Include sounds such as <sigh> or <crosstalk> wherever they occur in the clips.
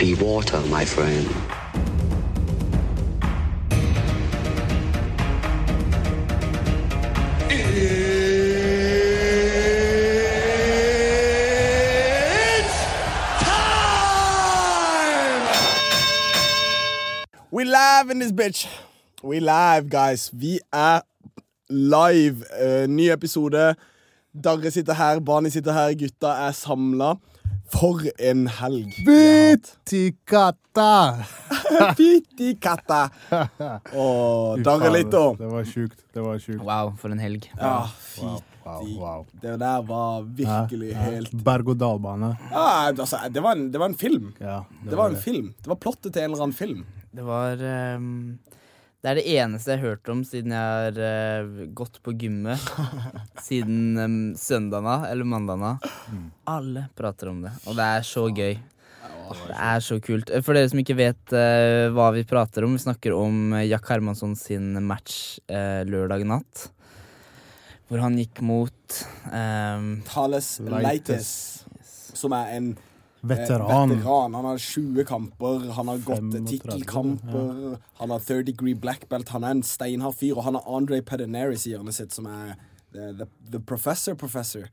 Be water, my friend. We live in this bitch. We live, guys. Vi er live. Uh, ny episode. Darre sitter her, Bani sitter her, gutta er samla. For en helg. vi har hatt. Fytti katta! <laughs> Fytti katta. Og Darre litt, da. Det var sjukt. Det var sjukt. Wow, for en helg. Ja, Wow, fytti. wow. Det der var virkelig helt Berg-og-dal-bane. ja, altså, det, var en, det var en film. Ja, Det var en film. Det var plottet til en eller annen film. Det var ehm, Det er det eneste jeg har hørt om siden jeg har uh, gått på gymmet. <laughs> siden um, søndagene eller mandagen. Alle prater om det, og det er så gøy. Det er så kult. For dere som ikke vet uh, hva vi prater om, vi snakker om eh, Jack Hermansson sin match uh, lørdag natt. Hvor han gikk mot um, Thales Leites, som er en eh, Veteran. veteran. Han har 20 kamper, han har gått tittelkamper, ja. han har third degree black belt, han er en steinhard fyr, og han har Andre Pedinaris i hjørnet sitt, som er the, the, the professor professor.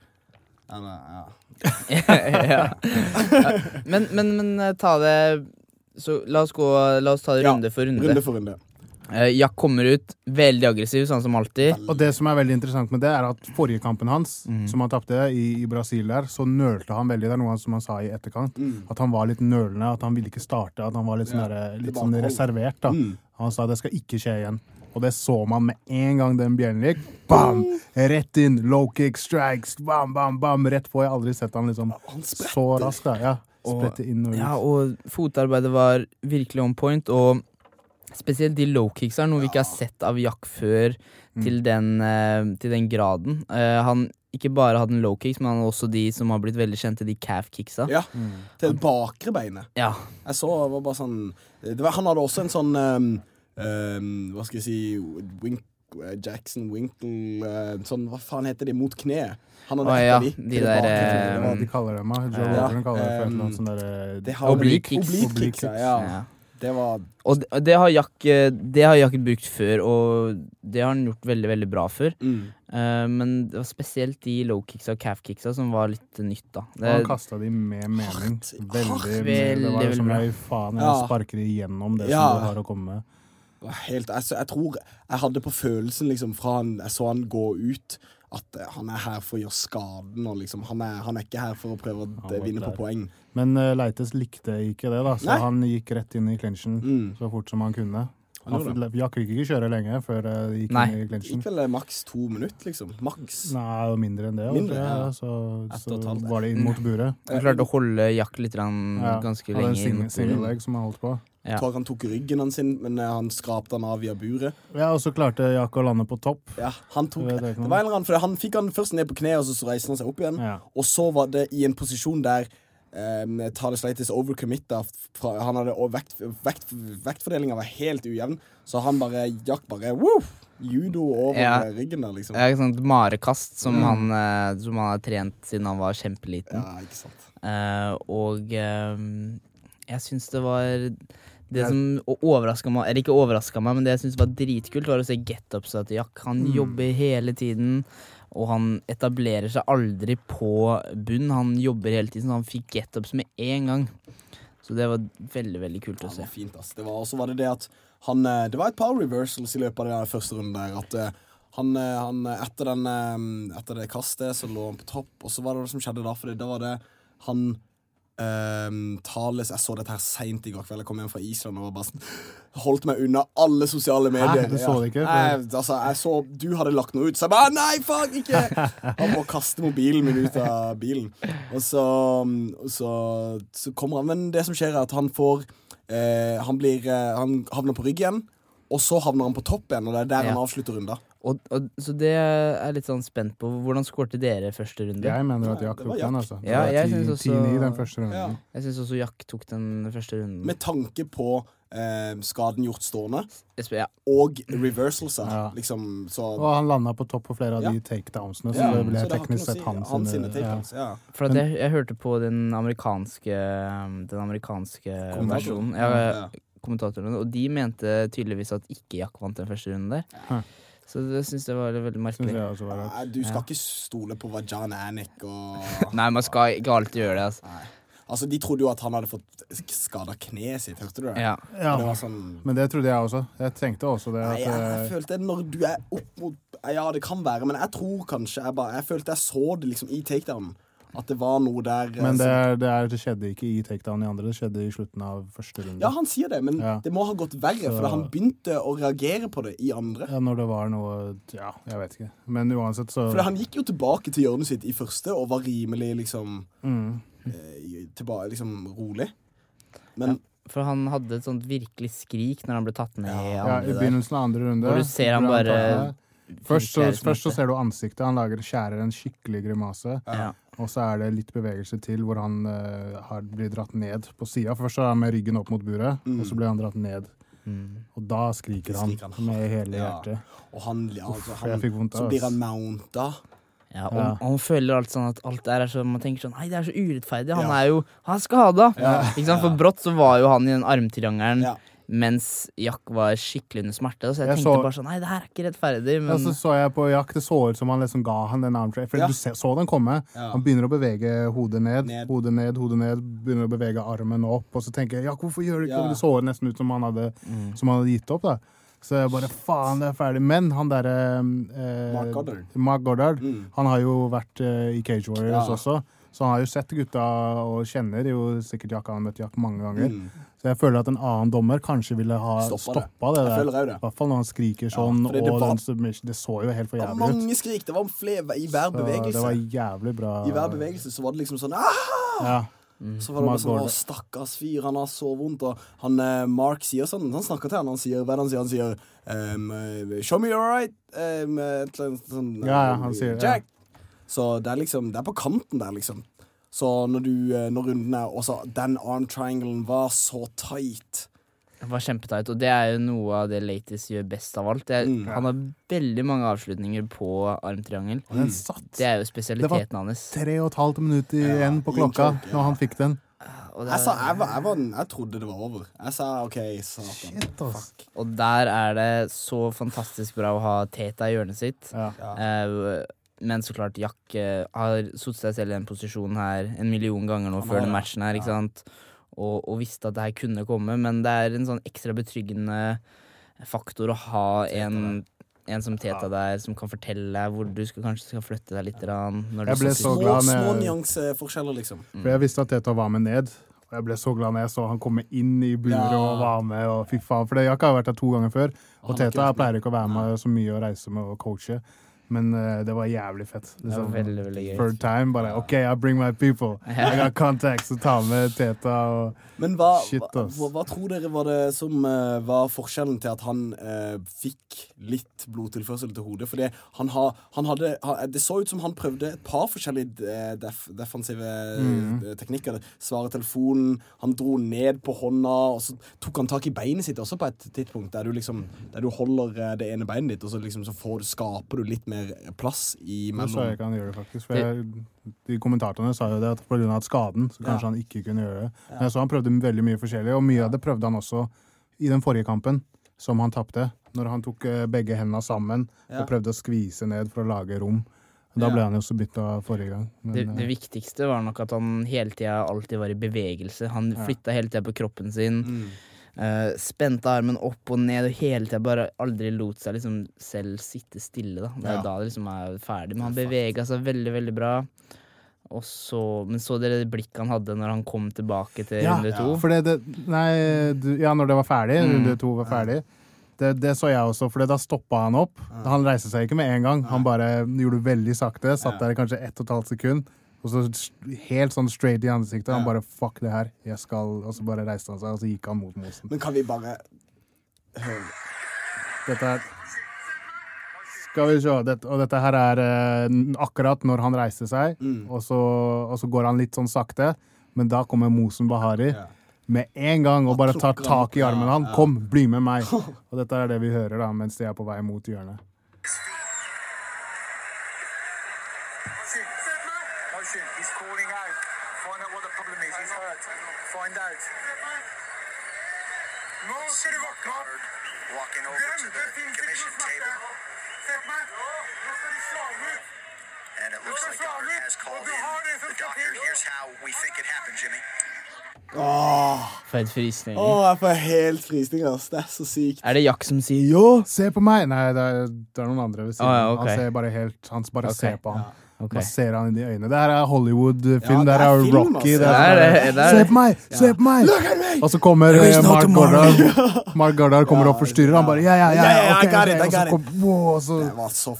Han er, ja. <laughs> ja. Ja. Men, men, men eh, ta det Så la oss gå La oss ta det Ja, runde for runde. Runde for runde. Eh, Jack kommer ut veldig aggressiv, sånn som alltid. Og det som er veldig interessant med det, er at forrige kampen hans, Mm. som han tapte i, i Brasil der, så nølte han veldig. Det er noe han- som han sa i etterkant. Mm. At han var litt nølende, at han ville ikke starte, at han var litt, sånn Ja, der, litt sånn reservert. da. Mm. Han sa det skal ikke skje igjen. Og det så man med en gang den bjellen gikk. Bam! Rett inn. Low kick, strikes, bam, bam, bam. Rett på. Jeg har aldri sett han liksom Han så raskt. Ja, Sprette inn og ut. Ja, og fotarbeidet var virkelig on point, og spesielt de low kicks er noe vi ikke har sett av Jack før Mm. til, den, uh, til den graden. Uh, han ikke bare hadde en low kicks, men han hadde også de som har blitt veldig kjente, de calf kicksa. Ja, til det bakre beinet. Ja. Jeg så det var bare sånn det var, Han hadde også en sånn um, um, Hva skal jeg si Wink, Jackson Winkle uh, Sånn, hva faen heter de? Mot kneet. Han hadde Å, ja, de. de der, bakre eh. Hva de kaller dem, da? Joe Ja, Rogan kaller det for um, sånn derre Oblique kicks. Oblique Oblique kicks, ja. ja. Det var Og det, det har Jack eh, Det har Jack brukt før, og det har han gjort veldig, veldig bra før. mm. Uh, men det var spesielt de low kicksa og calf kicksa som var litt nytt, da. Og han Det, kasta de med mening. Hardt, Veldig. hardt. veldig Det var Veldig, som ei faen. Jeg Ja. sparker igjennom det Ja. som du har å komme med. helt, jeg, jeg tror jeg hadde på følelsen liksom fra han, jeg så han gå ut, at eh, han er her for å gjøre skaden. Og liksom, han, er, han er ikke her for å prøve å Han vinne på poeng. Men uh, Leites likte ikke det, da, så Nei. han gikk rett inn i clinchen Mm. så fort som han kunne. Han fikk ikke kjøre lenge før det gikk Nei. inn i clinchen. Gikk vel eh, maks to minutter, liksom. Maks. Nei, og mindre enn det. Mindre, ja. ja. Så, så var det inn mot buret. han klarte å holde Jack litt grann, Ja. ganske lenge. Han single, mot single leg som han holdt på. Ja. Jeg tror han tok ryggen hans men eh, han skrapte han av via buret. Ja, Og så klarte Jack å lande på topp. Ja, han tok det, Det var en eller annen, for Han fikk han først ned på kne, og så reiste han seg opp igjen. Ja. Og så var det i en posisjon der um, Tale Leitis overcommitta. Han hadde, og vekt, vekt, vektfordelinga var helt ujevn, så han bare Jack bare woo, Judo over Ja. ryggen der, liksom. Ja, ikke sant, Marekast som, han, eh, som han har trent siden han var kjempeliten. Ja, ikke sant. Eh, og eh, jeg syns det var Det som overraska meg, eller ikke overraska meg, men det jeg syntes var dritkult, var å se getupsa til Jack. Han Mm. jobber hele tiden, og han etablerer seg aldri på bunn. Han jobber hele tiden, så han fikk getups med en gang. Så det var veldig, veldig kult å se. Det var fint, ass. Det var også var det det at han eh, Det var et par reversals i løpet av den første runden der. At eh, han, eh, han etter, den, etter det kastet så lå han på topp, og så var det det som skjedde da. For da var det han eh, Thales Jeg så dette her seint i går kveld. Jeg kom hjem fra Island og var bare sånn holdt meg unna alle sosiale medier. Du så det ikke? Jeg, altså, jeg så Du hadde lagt noe ut, så jeg bare Nei, fuck, ikke! Han må kaste mobilen min ut av bilen. Og så, så, så kommer han Men det som skjer, er at han får eh, Han blir eh, Han havner på rygg igjen, og så havner han på topp igjen, og det er der Ja. han avslutter runda. Og, og, så det er litt sånn spent på. Hvordan skårte dere første runde? Jeg mener at Jack tok den, altså. Det Ja, var jeg ti- også- 10-9 den første runden. Ja. Jeg syns også Jack tok den første runden. Med tanke på eh, skaden gjort stående ja. og reversalsa, Ja. liksom, så Og han landa på topp på flere av Ja. de takedownsene, så Ja, det ble så det teknisk sett hans, han sine- ja. takedowns. Ja. For at jeg, jeg hørte på den amerikanske Den amerikanske Kommentatoren. versjonen. Ja, Ja. og de mente tydeligvis at ikke Jack vant den første runden der. Hæ. Så det syns jeg var veldig merkelig. var. Nei, Du skal Ja. ikke stole på hva John Anik og <laughs> Nei, man skal ikke alltid gjøre det. Altså. Nei. Altså, De trodde jo at han hadde fått skada kneet sitt, hørte du det? Ja. Ja, Det var sånn men det trodde jeg også. Jeg tenkte også det. Nei, At, jeg, jeg eh, følte når du er opp mot Ja, det kan være, men jeg tror kanskje Jeg, bare, jeg følte jeg så det liksom i takedownen. At det var noe der eh, men det, er- det, er, det skjedde ikke i takedown i andre, det skjedde i slutten av første runde. Ja, han sier det, men Ja. det må ha gått verre, Så- for han begynte å reagere på det i andre. Ja, når det var noe Ja, jeg vet ikke. Men uansett, så For han gikk jo tilbake til hjørnet sitt i første og var rimelig liksom mm. eh, tilbake, liksom rolig. Men For han hadde et sånt virkelig skrik når han ble tatt ned i Ja, I begynnelsen av andre runde. Og du ser han bare. Først så, først så ser du ansiktet. Han lager, skjærer en skikkelig grimase. Ja. Og så er det litt bevegelse til hvor han uh, har, blir dratt ned på sida. Først er han med ryggen opp mot buret, Mm. og så blir han dratt ned. Mm. Og da skriker han, Skriker han. med hele Ja. hjertet. Og han, ja, altså, Uff, jeg han fikk vondt Så av blir han mounta. Ja, og, Ja. og han føler alt sånn at alt er så Man tenker sånn Nei, det er så urettferdig. Han Ja. er jo Han er skada! Ja. Ikke sant? For brått så var jo han i den armtriangelen Ja. Mens Jack var skikkelig under smerte. Så jeg, Jeg tenkte så- bare sånn Nei, det her er ikke rettferdig. Men Ja, så så jeg på Jack, det så ut som han liksom ga han den armtray, For Ja. du så den komme. Ja. Han begynner å bevege hodet ned, Ned. hodet ned, hodet ned. Begynner å bevege armen opp. Og så tenker jeg Jack, hvorfor gjør du ikke Ja. det? Det så nesten ut som han hadde, som han hadde gitt opp. da Så jeg bare faen, det er ferdig. Men han derre eh, Mark Goddard. Mark Goddard Mm. han har jo vært eh, i Cage Warriors Ja. også. Så han har jo sett gutta og kjenner jo sikkert Jack. Han har møtt Jack mange ganger. Mm. Så jeg føler at en annen dommer kanskje ville ha Stoppa det. det. Der. det. I hvert fall når han skriker sånn. fordi det og var- den det så jo helt for Det var jævlig ut. mange skrik. Det var flere i hver Så det var jævlig bra. I hver bevegelse så var det liksom sånn ah! Ja. Så var det sånn Å, stakkars fyr, han har så vondt. Og han eh, Mark sier sånn Han snakker til han, han sier Hva er det han sier? Han sier ehm, eh, Show me you're right. Um, sånn Ja, ja, han sier- Jack. Så det er liksom Det er på kanten der, liksom. Så når du eh, Når runden er også Den arm trianglen var så tight. det var kjempetight, Og det er jo noe av det Latis gjør best av alt. Det er, Mm. Han har veldig mange avslutninger på armtriangel. Mm. Det er jo spesialiteten hans. Det var tre og et halvt minutt igjen på klokka choke, ja. når han fikk den. Var, Jeg sa jeg, var, jeg, var, jeg trodde det var over. Jeg sa OK, satan. Shit, og der er det så fantastisk bra å ha Teta i hjørnet sitt. Ja. Eh, men så klart, Jack eh, har satt seg selv i den posisjonen her en million ganger nå før den matchen her, ikke sant? Og, og visste at det her kunne komme, men det er en sånn ekstra betryggende faktor å ha en, en som Teta der, som kan fortelle deg hvor du skal, kanskje skal flytte deg litt. grann Når Jeg ble så glad glad små nyanseforskjeller, liksom. For jeg visste at Teta var med ned. Og jeg ble så glad når jeg så han komme inn i buret Ja. og var med. Og fy faen, For det- Jack har vært der to ganger før. Og Teta pleier ikke å være med så mye og reise med og coache. Men uh, det var jævlig fett. Det var Liksom. veldig, veldig gøy. Third time, bare OK, I bring my people. <laughs> I got contacts. Og ta med Teta og Men hva, Shit, ass. hva, hva tror dere var det som uh, var forskjellen til at han uh, fikk litt blodtilførsel til hodet? Fordi han, ha, han hadde ha, Det så ut som han prøvde et par forskjellige def, defensive eh, teknikker. Svare telefonen, han dro ned på hånda, og så tok han tak i beinet sitt også på et tidspunkt, der du liksom Der du holder det ene beinet ditt, og så liksom så får, skaper du litt mer mer plass Det sa jeg ikke han gjør det, faktisk. For jeg, de kommentatorene sa jo det at pga. skaden så kanskje Ja. han ikke kunne gjøre det. Men jeg så han prøvde veldig mye forskjellig, og mye av det prøvde han også i den forrige kampen, som han tapte. Når han tok eh, begge hendene sammen Ja. og prøvde å skvise ned for å lage rom. Da Ja. ble han jo så bytta forrige gang. Men, Det, det eh, viktigste var nok at han hele tida alltid var i bevegelse. Han Ja. flytta hele tida på kroppen sin. Mm. Eh, spente armen opp og ned og hele tida bare aldri lot seg liksom selv sitte stille. da Det er Ja. da det liksom er ferdig. Men han bevega seg veldig, veldig bra. Så, men så dere det blikket han hadde når han kom tilbake til Ja, runde to? Det, det, nei, du, ja, når det var ferdig, Mm. runde to var ferdig, det, det så jeg også, for da stoppa han opp. Han reiste seg ikke med en gang. Han bare gjorde det veldig sakte, satt der kanskje ett og et halvt sekund, og så helt sånn straight i ansiktet. Han bare 'fuck det her', jeg skal Og så bare reiste han seg, og så gikk han mot Mosen. Men kan vi bare høre Dette er Skal vi se. Dette, og dette her er uh, akkurat når han reiste seg, Mm. og, så, og så går han litt sånn sakte, men da kommer Mosen Bahari. Ja. med en gang og bare tar tak i armen han. Kom, bli med meg! <laughs> Og dette er det vi hører da, mens de er på vei mot hjørnet. Find out. Walking over to the commission table. And it looks like Goddard has called in the doctor. Here's how we think it happened, Jimmy. Åh, For et frysninger. åh, jeg får helt frysninger. Altså. Det er så sykt. Er det Jack som sier ja? Se på meg! Nei, det er, det er noen andre ved siden. Ah, ja, okay. Han ser bare helt Han bare okay. ser på han. Ok. Man ser han i de øynene. Det her er Hollywood-film. Ja, det det her er er film, Rocky. altså. Det er, Det er det, det er Se på meg! Se på meg! Og så kommer eh, Mark Gardar <laughs> Mark Gardar kommer og forstyrrer. Han bare ja, ja, ja. Ja, ja, ja, ok, I got ok. it, I Og så got it. kom- wow, så Det var så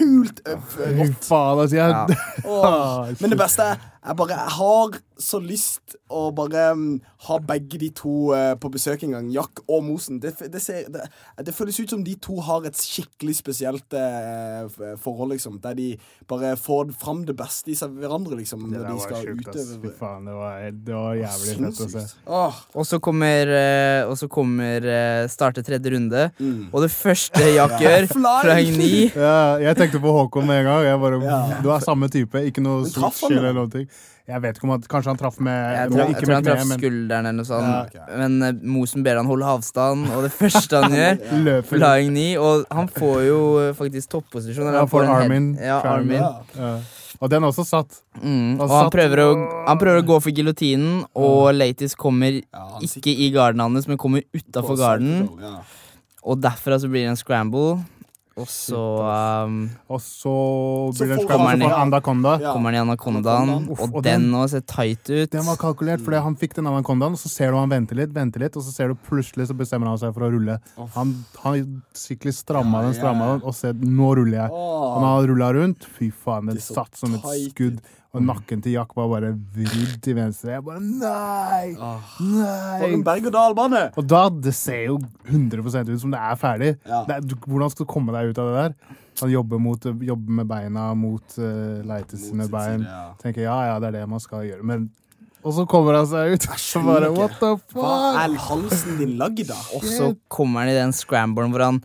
øh, Fy rått. faen, altså. Jeg, Ja. <laughs> Åh. Men det beste er jeg bare jeg har så lyst å bare um, ha begge de to uh, på besøk en gang. Jack og Mosen. Det, det, ser, det, det føles ut som de to har et skikkelig spesielt uh, forhold, liksom. Der de bare får fram det beste i seg hverandre, liksom. Det Når de skal sjukt, ass. Fy faen, det var, det var jævlig fett å se. Sinnssykt. Og så kommer, eh, og så kommer eh, starter tredje runde, Mm. og det første Jack <laughs> gjør, fra knee Ja, jeg tenkte på Håkon med en gang. Jeg bare, Ja. Du er samme type, ikke noe switch eller noe. Jeg vet ikke om han, Kanskje han traff med, Jeg med tror, jeg tror han traff skulderen eller noe sånt. Ja, okay. Men uh, Mosen ber han holde avstand, og det første han <laughs> gjør, løper. flying knee, og han får jo eh, faktisk topposisjon. eller Ja, han får Armin. Ja, Armin. Ja. Ja. Og den er også satt. Mm. Han Og han satt- prøver, å, han prøver å gå for giljotinen, og Latis kommer ikke i garden hans, men kommer utafor garden. ja. Og derfra så blir det en scramble. Og så um, Og så Så blir det en får skam han- Ja. kommer han i anakondaen. Uff, og, og den den- nå ser tight ut. Den var kalkulert, fordi han fikk den anakondaen, og så ser du han venter litt, venter litt, og så ser du plutselig så bestemmer han seg for å rulle. Han, han skikkelig stramma den, stramma den, og se, nå ruller jeg. Han har rulla rundt. Fy faen, den satt som et skudd. Og nakken til Jack var bare vridd til venstre. Jeg bare Nei! For Nei! en berg-og-dal-bane! Og da, det ser jo 100% ut som det er ferdig. Ja. Det er, du, hvordan skal du komme deg ut av det der? Han jobber, mot, jobber med beina mot uh, Leite Mot sine bein. side, ja. Tenker ja, ja, det er det man skal gjøre. Men Og så kommer han seg ut, <laughs> så bare what the Hva er halsen din lagd av? Og så kommer han i den scramblen hvor han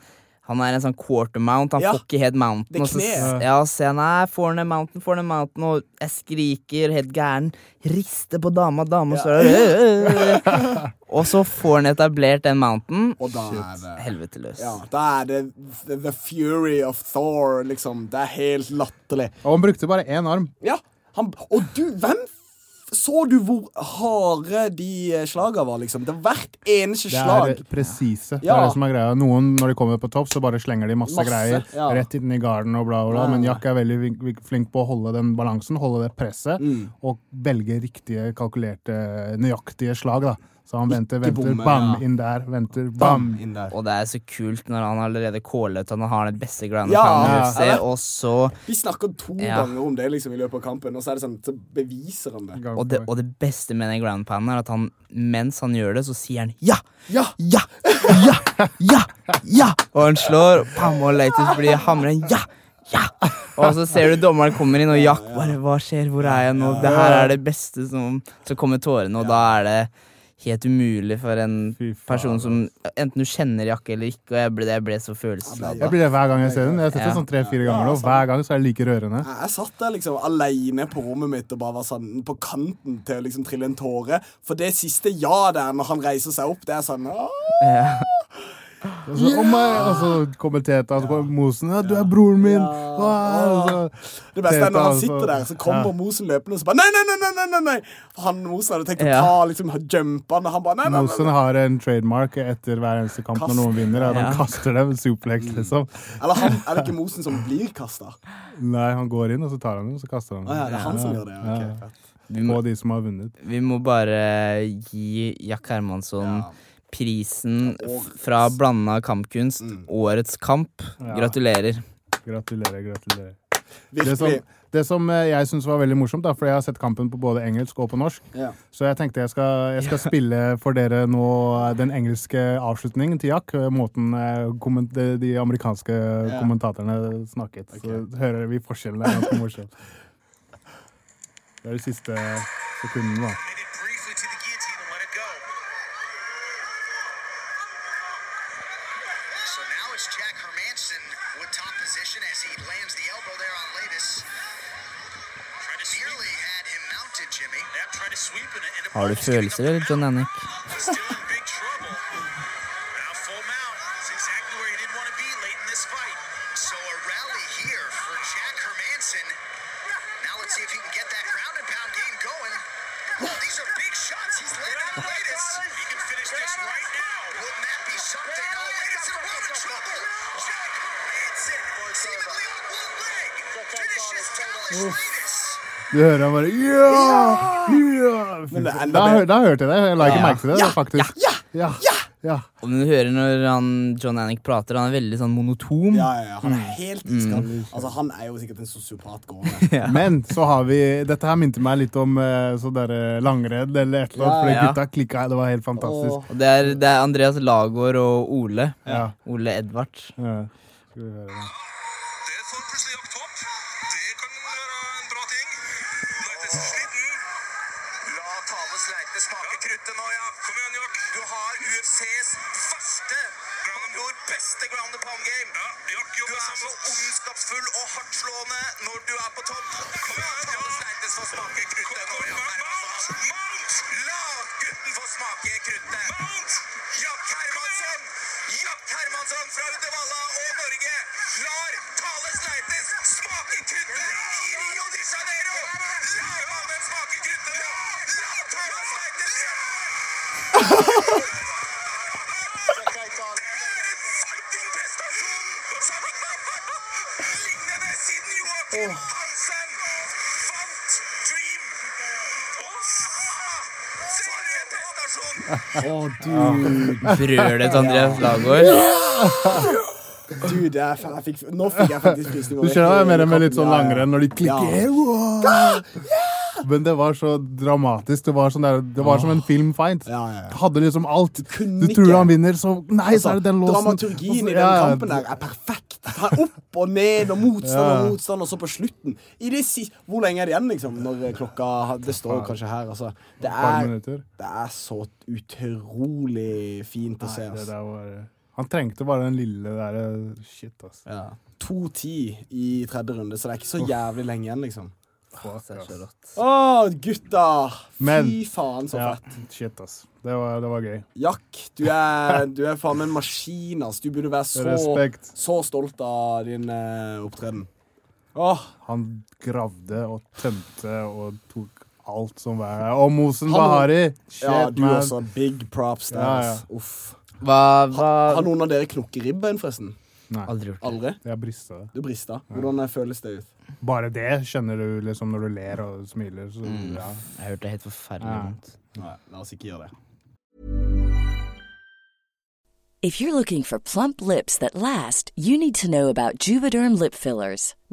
han er en sånn quarter mount. Han Ja. får ikke helt mountain. Det og så, ja, så han nei, får han ned mountain, får han ned mountain, og jeg skriker helt gæren. Rister på dama, dama står der. <laughs> og så får han etablert den mountain. Og da er det Helvete løs. ja, Da er det the, the fury of Thor, liksom. Det er helt latterlig. Og han brukte bare én arm. Ja, han, og du, hvem Så du hvor harde de eh, slaga var, liksom? Det er hvert eneste slag. Det er er presise. Det Ja. er det som er greia. Noen, når de kommer på topp, så bare slenger de masse, Masse, greier ja. rett inn i garden og bla, bla. Men ja. Jack er veldig flink på å holde den balansen, holde det presset, Mm. og velge riktige, kalkulerte, nøyaktige slag, da. Så han venter, venter, bomme, bam, ja. inn der, venter, Bam! bam. Inn der. Og det er så kult når han allerede callet at han har den beste ground Ja, på i ja. Og så Vi snakker to Ja. ganger om det liksom i løpet av kampen, og så er det sånn, så beviser han det. Og det, og det beste med den grandpanen er at han, mens han gjør det, så sier han ja! Ja! Ja! Ja! Ja! Ja! Og han slår, pam, og latest blir hamren. Ja! Ja! Og så ser du dommeren kommer inn, og Jack bare Hva skjer? Hvor er jeg nå? Det her er det beste som Så kommer tårene, og da er det helt umulig for en person som Enten du kjenner Jakke eller ikke, og jeg ble, jeg ble så følelsesladet. Jeg blir det hver gang jeg ser den. Jeg har sett det sånn tre-fire ganger nå. Hver gang så er det like rørende. Jeg, satt der liksom alene på rommet mitt og bare var sånn på kanten til å liksom trille en tåre. For det siste ja der, når han reiser seg opp, det er sånn «Åh!» Ja. Og så, my, og så kommer Teta, og så kommer Mosen. Ja, 'Du er broren min!' Ja. og Det beste er når han sitter altså. der, så kommer Ja. Mosen løpende og så bare Nei, nei, nei! nei, nei. Han Mosen hadde tenkt å ta liksom, jumpene, han, bare Nei, nei, nei. Mosen har en trademark etter hver eneste kamp når noen vinner. At han kaster dem suplex, liksom. Eller han, er det ikke Mosen som blir kasta? Nei, han går inn, og så tar han dem, og så kaster han dem. ja, det er han som gjør det. ja, fett. Vi, må, På de som har vunnet. vi må bare gi Jack Hermansson Ja. Prisen fra blanda kampkunst. Mm. Årets kamp. Ja. Gratulerer. Gratulerer, gratulerer. Det som, det som eh, jeg syns var veldig morsomt, da, for jeg har sett kampen på både engelsk og på norsk, Ja. så jeg tenkte jeg skal, jeg skal <laughs> spille for dere nå eh, den engelske avslutningen til Jack. eh, Måten komment, de, amerikanske Ja. kommentatorene snakket. Så hører vi forskjellen. Det er ganske morsomt. Det er de siste sekundene, da. On one leg, finishes Dallas Latus. Du hører han bare Ja! Ja! Men det er enda Da, bedre. da hørte jeg det. Jeg la ikke Ja. merke til det, Ja, faktisk. ja, Ja! ja. Og du hører når han, John Anik prater, han er veldig sånn monotom. Ja, ja, ja. Han er helt iskald. Altså, han er jo sikkert en sosiopat gående. <laughs> Men så har vi Dette her minte meg litt om uh, sånn derre langredd eller et eller annet. Ja, For ja. gutta klikka. Det var helt fantastisk. Og det er, det er Andreas Lagård og Ole. Ja. Ole Edvard. Ja. Skal vi høre. Det La Tale Sleite smake kruttet nå, ja. Kom igjen, Jack. Du har UFCs verste, vår beste ground and pound game. Ja, Jack Du er så ondskapsfull og hardtslående når du er på topp. Kom La Tale Sleites får smake kruttet nå, ja. Mount! Mount! La gutten få smake kruttet. Mount! Jack Hermansson! Jack Hermansson fra Uddevalla Dude. Brølet til Andreas Lagård. Du, det er, jeg fikk, nå fikk jeg faktisk frysninger. Du skjønner hva jeg mener med litt sånn Ja, ja. langrenn når de klikker? Wow! Men det var så dramatisk. Det var, sånn der, det var som en filmfight. Ja, ja, ja. Hadde liksom alt. Du tror han vinner, så Nei, så er det den låsen. Dramaturgien i den ja, ja, kampen der er perfekt. Opp og ned og motstand og motstand, og så på slutten I det siste, Hvor lenge er det igjen, liksom? Når klokka Det står kanskje her, altså. Det er, det er så utrolig fint å se. Altså. han trengte bare den lille der Shit, altså. Ja. 2-10 i tredje runde, så det er ikke så jævlig lenge igjen, liksom. Å, gutta! Men- Fy faen, så Ja, fett. shit, ass. Det var, det var gøy. Jack, du er, du er faen meg en maskin, ass. Du burde være så, Respekt. så stolt av din eh, opptreden. Åh, Han gravde og tømte og tok alt som var der. Og Mosen Han- Bahari! Shit, ja, du man. også. Big props der, Ja, ja. ass. Uff. Hva, Har hva noen av dere knukket ribbein, forresten? Nei, Aldri gjort det. Aldri? jeg brista det. Du brista. Hvordan eh, føles det ut? Bare det kjenner du liksom når du ler og smiler. Så, Mm. ja. Jeg har hørt det er helt forferdelig Ja. vondt. Nei, la oss ikke gjøre det. If you're looking for plump lips that last, you need to know about Juvederm lip fillers.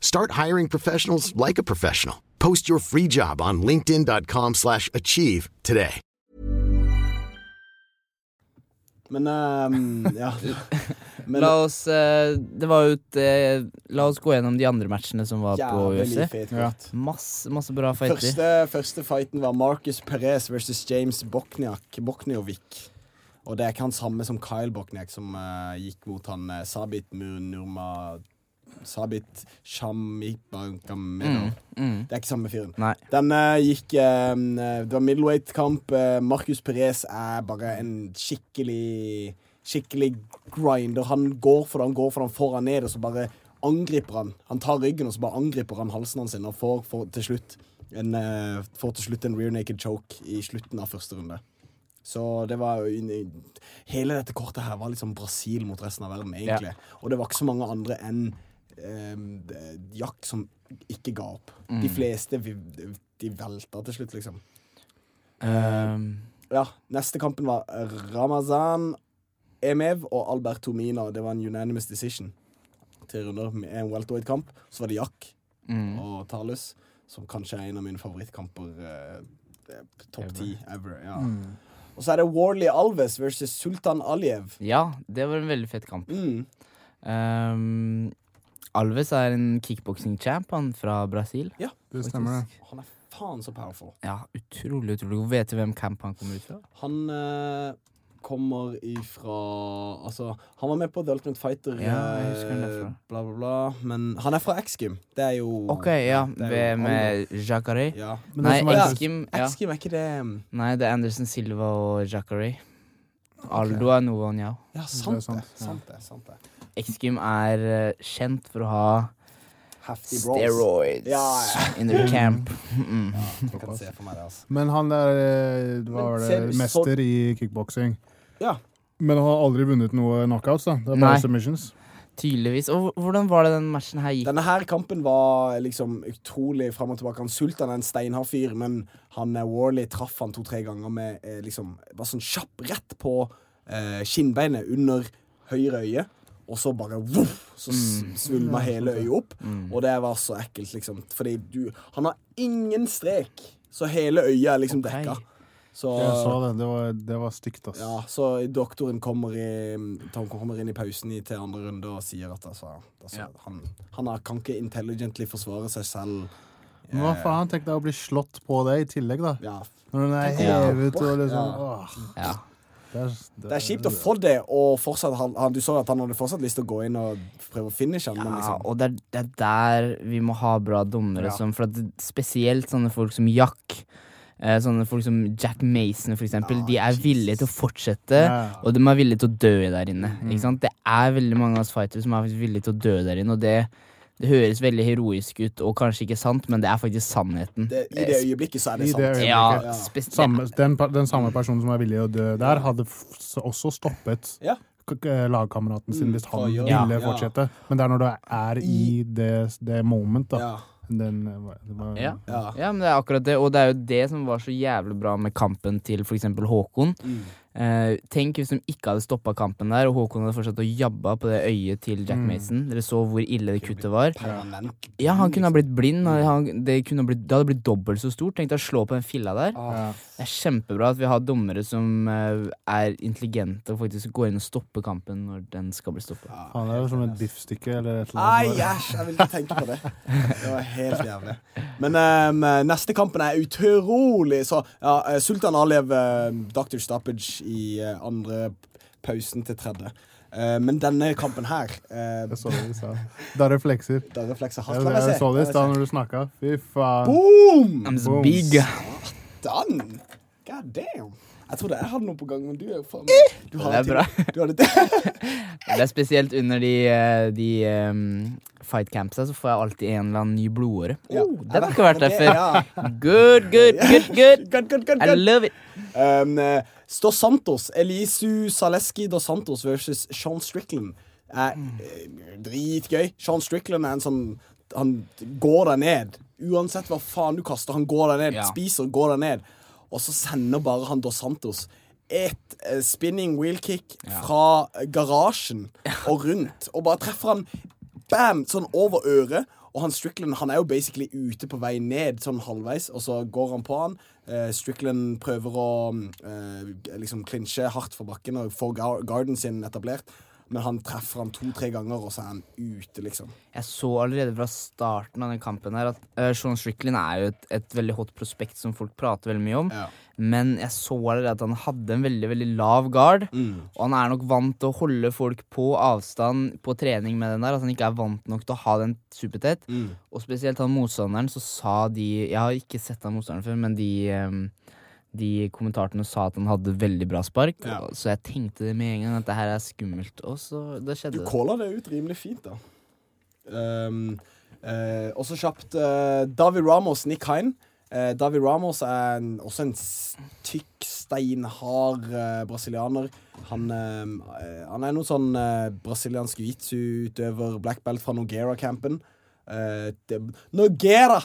Start hiring professionals like a professional. Post your free job on linkedin.com/achieve slash achieve today. Men um, ja. <laughs> Men La oss eh, Det var jo et eh, La oss gå gjennom de andre matchene som var på UFC. Ja. Masse, masse bra fighter. Første, første fighten var Marcus Perez versus James Bokniak, Bokniovic. Og det er ikke han samme som Kyle Bokniak, som uh, gikk mot han uh, Sabit Nurma Sabit Shamibagamedov. Mm. Det er ikke samme fyren. Nei. Den eh, gikk eh, Det var middleweight-kamp. Uh, Marcus Perez er bare en skikkelig Skikkelig grinder. Han går for det, han går for det, han får han ned, og så bare angriper han. Han tar ryggen, og så bare angriper han halsen hans og får, får til slutt en, uh, får til slutt en rear naked choke i slutten av første runde. Så det var jo Hele dette kortet her var liksom Brasil mot resten av verden, egentlig. Og det var ikke så mange andre enn eh, Jack som ikke ga opp. De fleste de velta til slutt, liksom. Um, Ja, Neste kampen var Ramazan Emev og Albert Tomina. Det var en unanimous decision. Tre runder med en welterweight-kamp. Så var det Jack mm. og Talus, som kanskje er en av mine favorittkamper. eh, Topp ti ever. Ja. Og så er det Warley Alves versus Sultan Aliyev. Ja, det var en veldig fet kamp. Mm. Um, Alves er en kickboksing-champ, fra Brasil. Ja, Det stemmer, det. Han er faen så powerful. Ja, utrolig, utrolig god. Vet du hvem camp han kommer ut fra? Han øh, kommer ifra Altså, han var med på The Ultimate Fighter, Ja, jeg husker han eh, derfra. bla, bla, bla. Men han er fra X-Gym. Det er jo OK, ja. er jo med Jacare. Ja. Nei. X-Gym ja. Er ikke det um, Nei, det er Anderson Silva og Jacare. Aldo er noe Njau. Ja, sant det. Sant det, sant det. X-Gym er eh, kjent for å ha steroids Ja, ja. in their camp. Mm. <laughs> Ja, kan se for meg det, altså. Men han der eh, var det, mester i kickboksing. Ja. Men han har aldri vunnet noe knockouts, da. Det er Nei. bare submissions. Tydeligvis. Og hvordan var det den matchen her gikk? Denne her kampen var liksom utrolig fram og tilbake. Han Sultan er en steinhard fyr, men han eh, Warley traff han to-tre ganger med liksom Bare sånn kjapp rett på eh, skinnbeinet under høyre øye. Og så bare voff, så s- svulma hele øyet opp. Og det var så ekkelt, liksom. Fordi du Han har ingen strek, så hele øyet er liksom dekka. Så Jeg så det. Det var, det var stygt, ass. Ja, så doktoren kommer, i, han kommer inn i pausen i, til andre runde og sier at altså, altså, Ja. han, han kan ikke intelligently forsvare seg selv. Men hva faen? Tenk deg å bli slått på det i tillegg, da. Ja. Når den er hevet og liksom Ja. åh, Ja. Det, er, Det er kjipt å få det, og fortsatt, han, han, du så at han hadde fortsatt lyst til å gå inn og prøve å finishe han, men Ja, liksom og det er, det er der vi må ha bra dommere. Ja. Som, for at spesielt sånne folk som Jack. Eh, sånne folk som Jack Mason, for eksempel. Ja, de er Jesus. villige til å fortsette, Ja. og de er villige til å dø der inne. Ikke sant? Det er veldig mange av oss fightere som er villige til å dø der inne, og det, det høres veldig heroisk ut, og kanskje ikke sant, men det er faktisk sannheten. det, I det øyeblikket så er det sant. det. Ja, Ja. Samme, den, den samme personen som er villig til å dø der, hadde f også stoppet Ja. lagkameraten sin Mm, hvis han ville ja. fortsette. Men det er når du er i det, det moment, da. Ja. Den eh, var, det var Ja. Ja. Ja, men det er akkurat det, og det er jo det som var så jævlig bra med kampen til eksempel Håkon. Mm. Eh, tenk hvis de ikke hadde stoppa kampen der, og Håkon hadde fortsatt å jabba på det øyet til Jack Mm. Mason. Dere så hvor ille det kuttet var. Ja, han kunne ha blitt blind. Han, det, kunne ha blitt, det hadde blitt dobbelt så stort. Tenk deg å slå på den filla der. Ja. Det er kjempebra at vi har dommere som eh, er intelligente og faktisk går inn og stopper kampen når den skal bli stoppet. Ja, det er jo som et biffstykke eller et eller Ai, annet. æsj, jeg vil ikke tenke på det. Det var helt jævlig. Men um, neste kampen er utrolig Så ja, eh, Sultan Alev, uh, Dr. Stoppage i eh, andre pausen til tredje. Uh, men denne kampen her uh, Jeg så det i stad. Da reflekser. Da reflekser hardt. La meg se. jeg så det i stad når du snakka. Fy faen. Boom! I'm Boom. big. God damn. Jeg trodde jeg hadde noe på gang, men du er jo faen du Det er bra. Det. <laughs> Det er spesielt under de, eh, de um, fight campsa, så får jeg alltid en eller annen ny blodåre. Ja. Oh, den har ikke vært der før. Good, good, good, good. Good, good, good, I love it. Um, eh, Dos Santos, Elisu Saleski Dos Santos versus Sean Strickland er eh, dritgøy. Sean Strickland er en sånn Han går deg ned. Uansett hva faen du kaster, han går deg ned. Ja. Spiser går deg ned. Og så sender bare han Dos Santos et spinning wheel kick ja. fra eh, garasjen og rundt, og bare treffer han bam, sånn over øret. Og han Strickland han er jo basically ute på vei ned, sånn halvveis, og så går han på han. Eh, Strickland prøver å eh, liksom klinsje hardt for bakken og få gar garden sin etablert. Men han treffer han to-tre ganger, og så er han ute, liksom. Jeg så allerede fra starten av den kampen her at uh, Sean Strickland er jo et, et veldig hot prospekt som folk prater veldig mye om. Ja. Men jeg så allerede at han hadde en veldig veldig lav guard. Mm. Og han er nok vant til å holde folk på avstand på trening med den der. At han ikke er vant nok til å ha den supertett. Mm. Og spesielt han motstanderen, så sa de Jeg har ikke sett han motstanderen før, men de ehm, de kommentarene sa at han hadde veldig bra spark, Ja. så jeg tenkte med en gang at det her er skummelt. Og så det skjedde. Du calla det ut rimelig fint, da. Um, eh, også kjapt uh, David Ramos, Nick Hine. Uh, David Ramos er en, også en tykk, steinhard brasilianer. Han, eh, han er noen sånn uh, brasiliansk jiu-jitsu-utøver, black belt fra Nogera-campen. Uh, Nogera!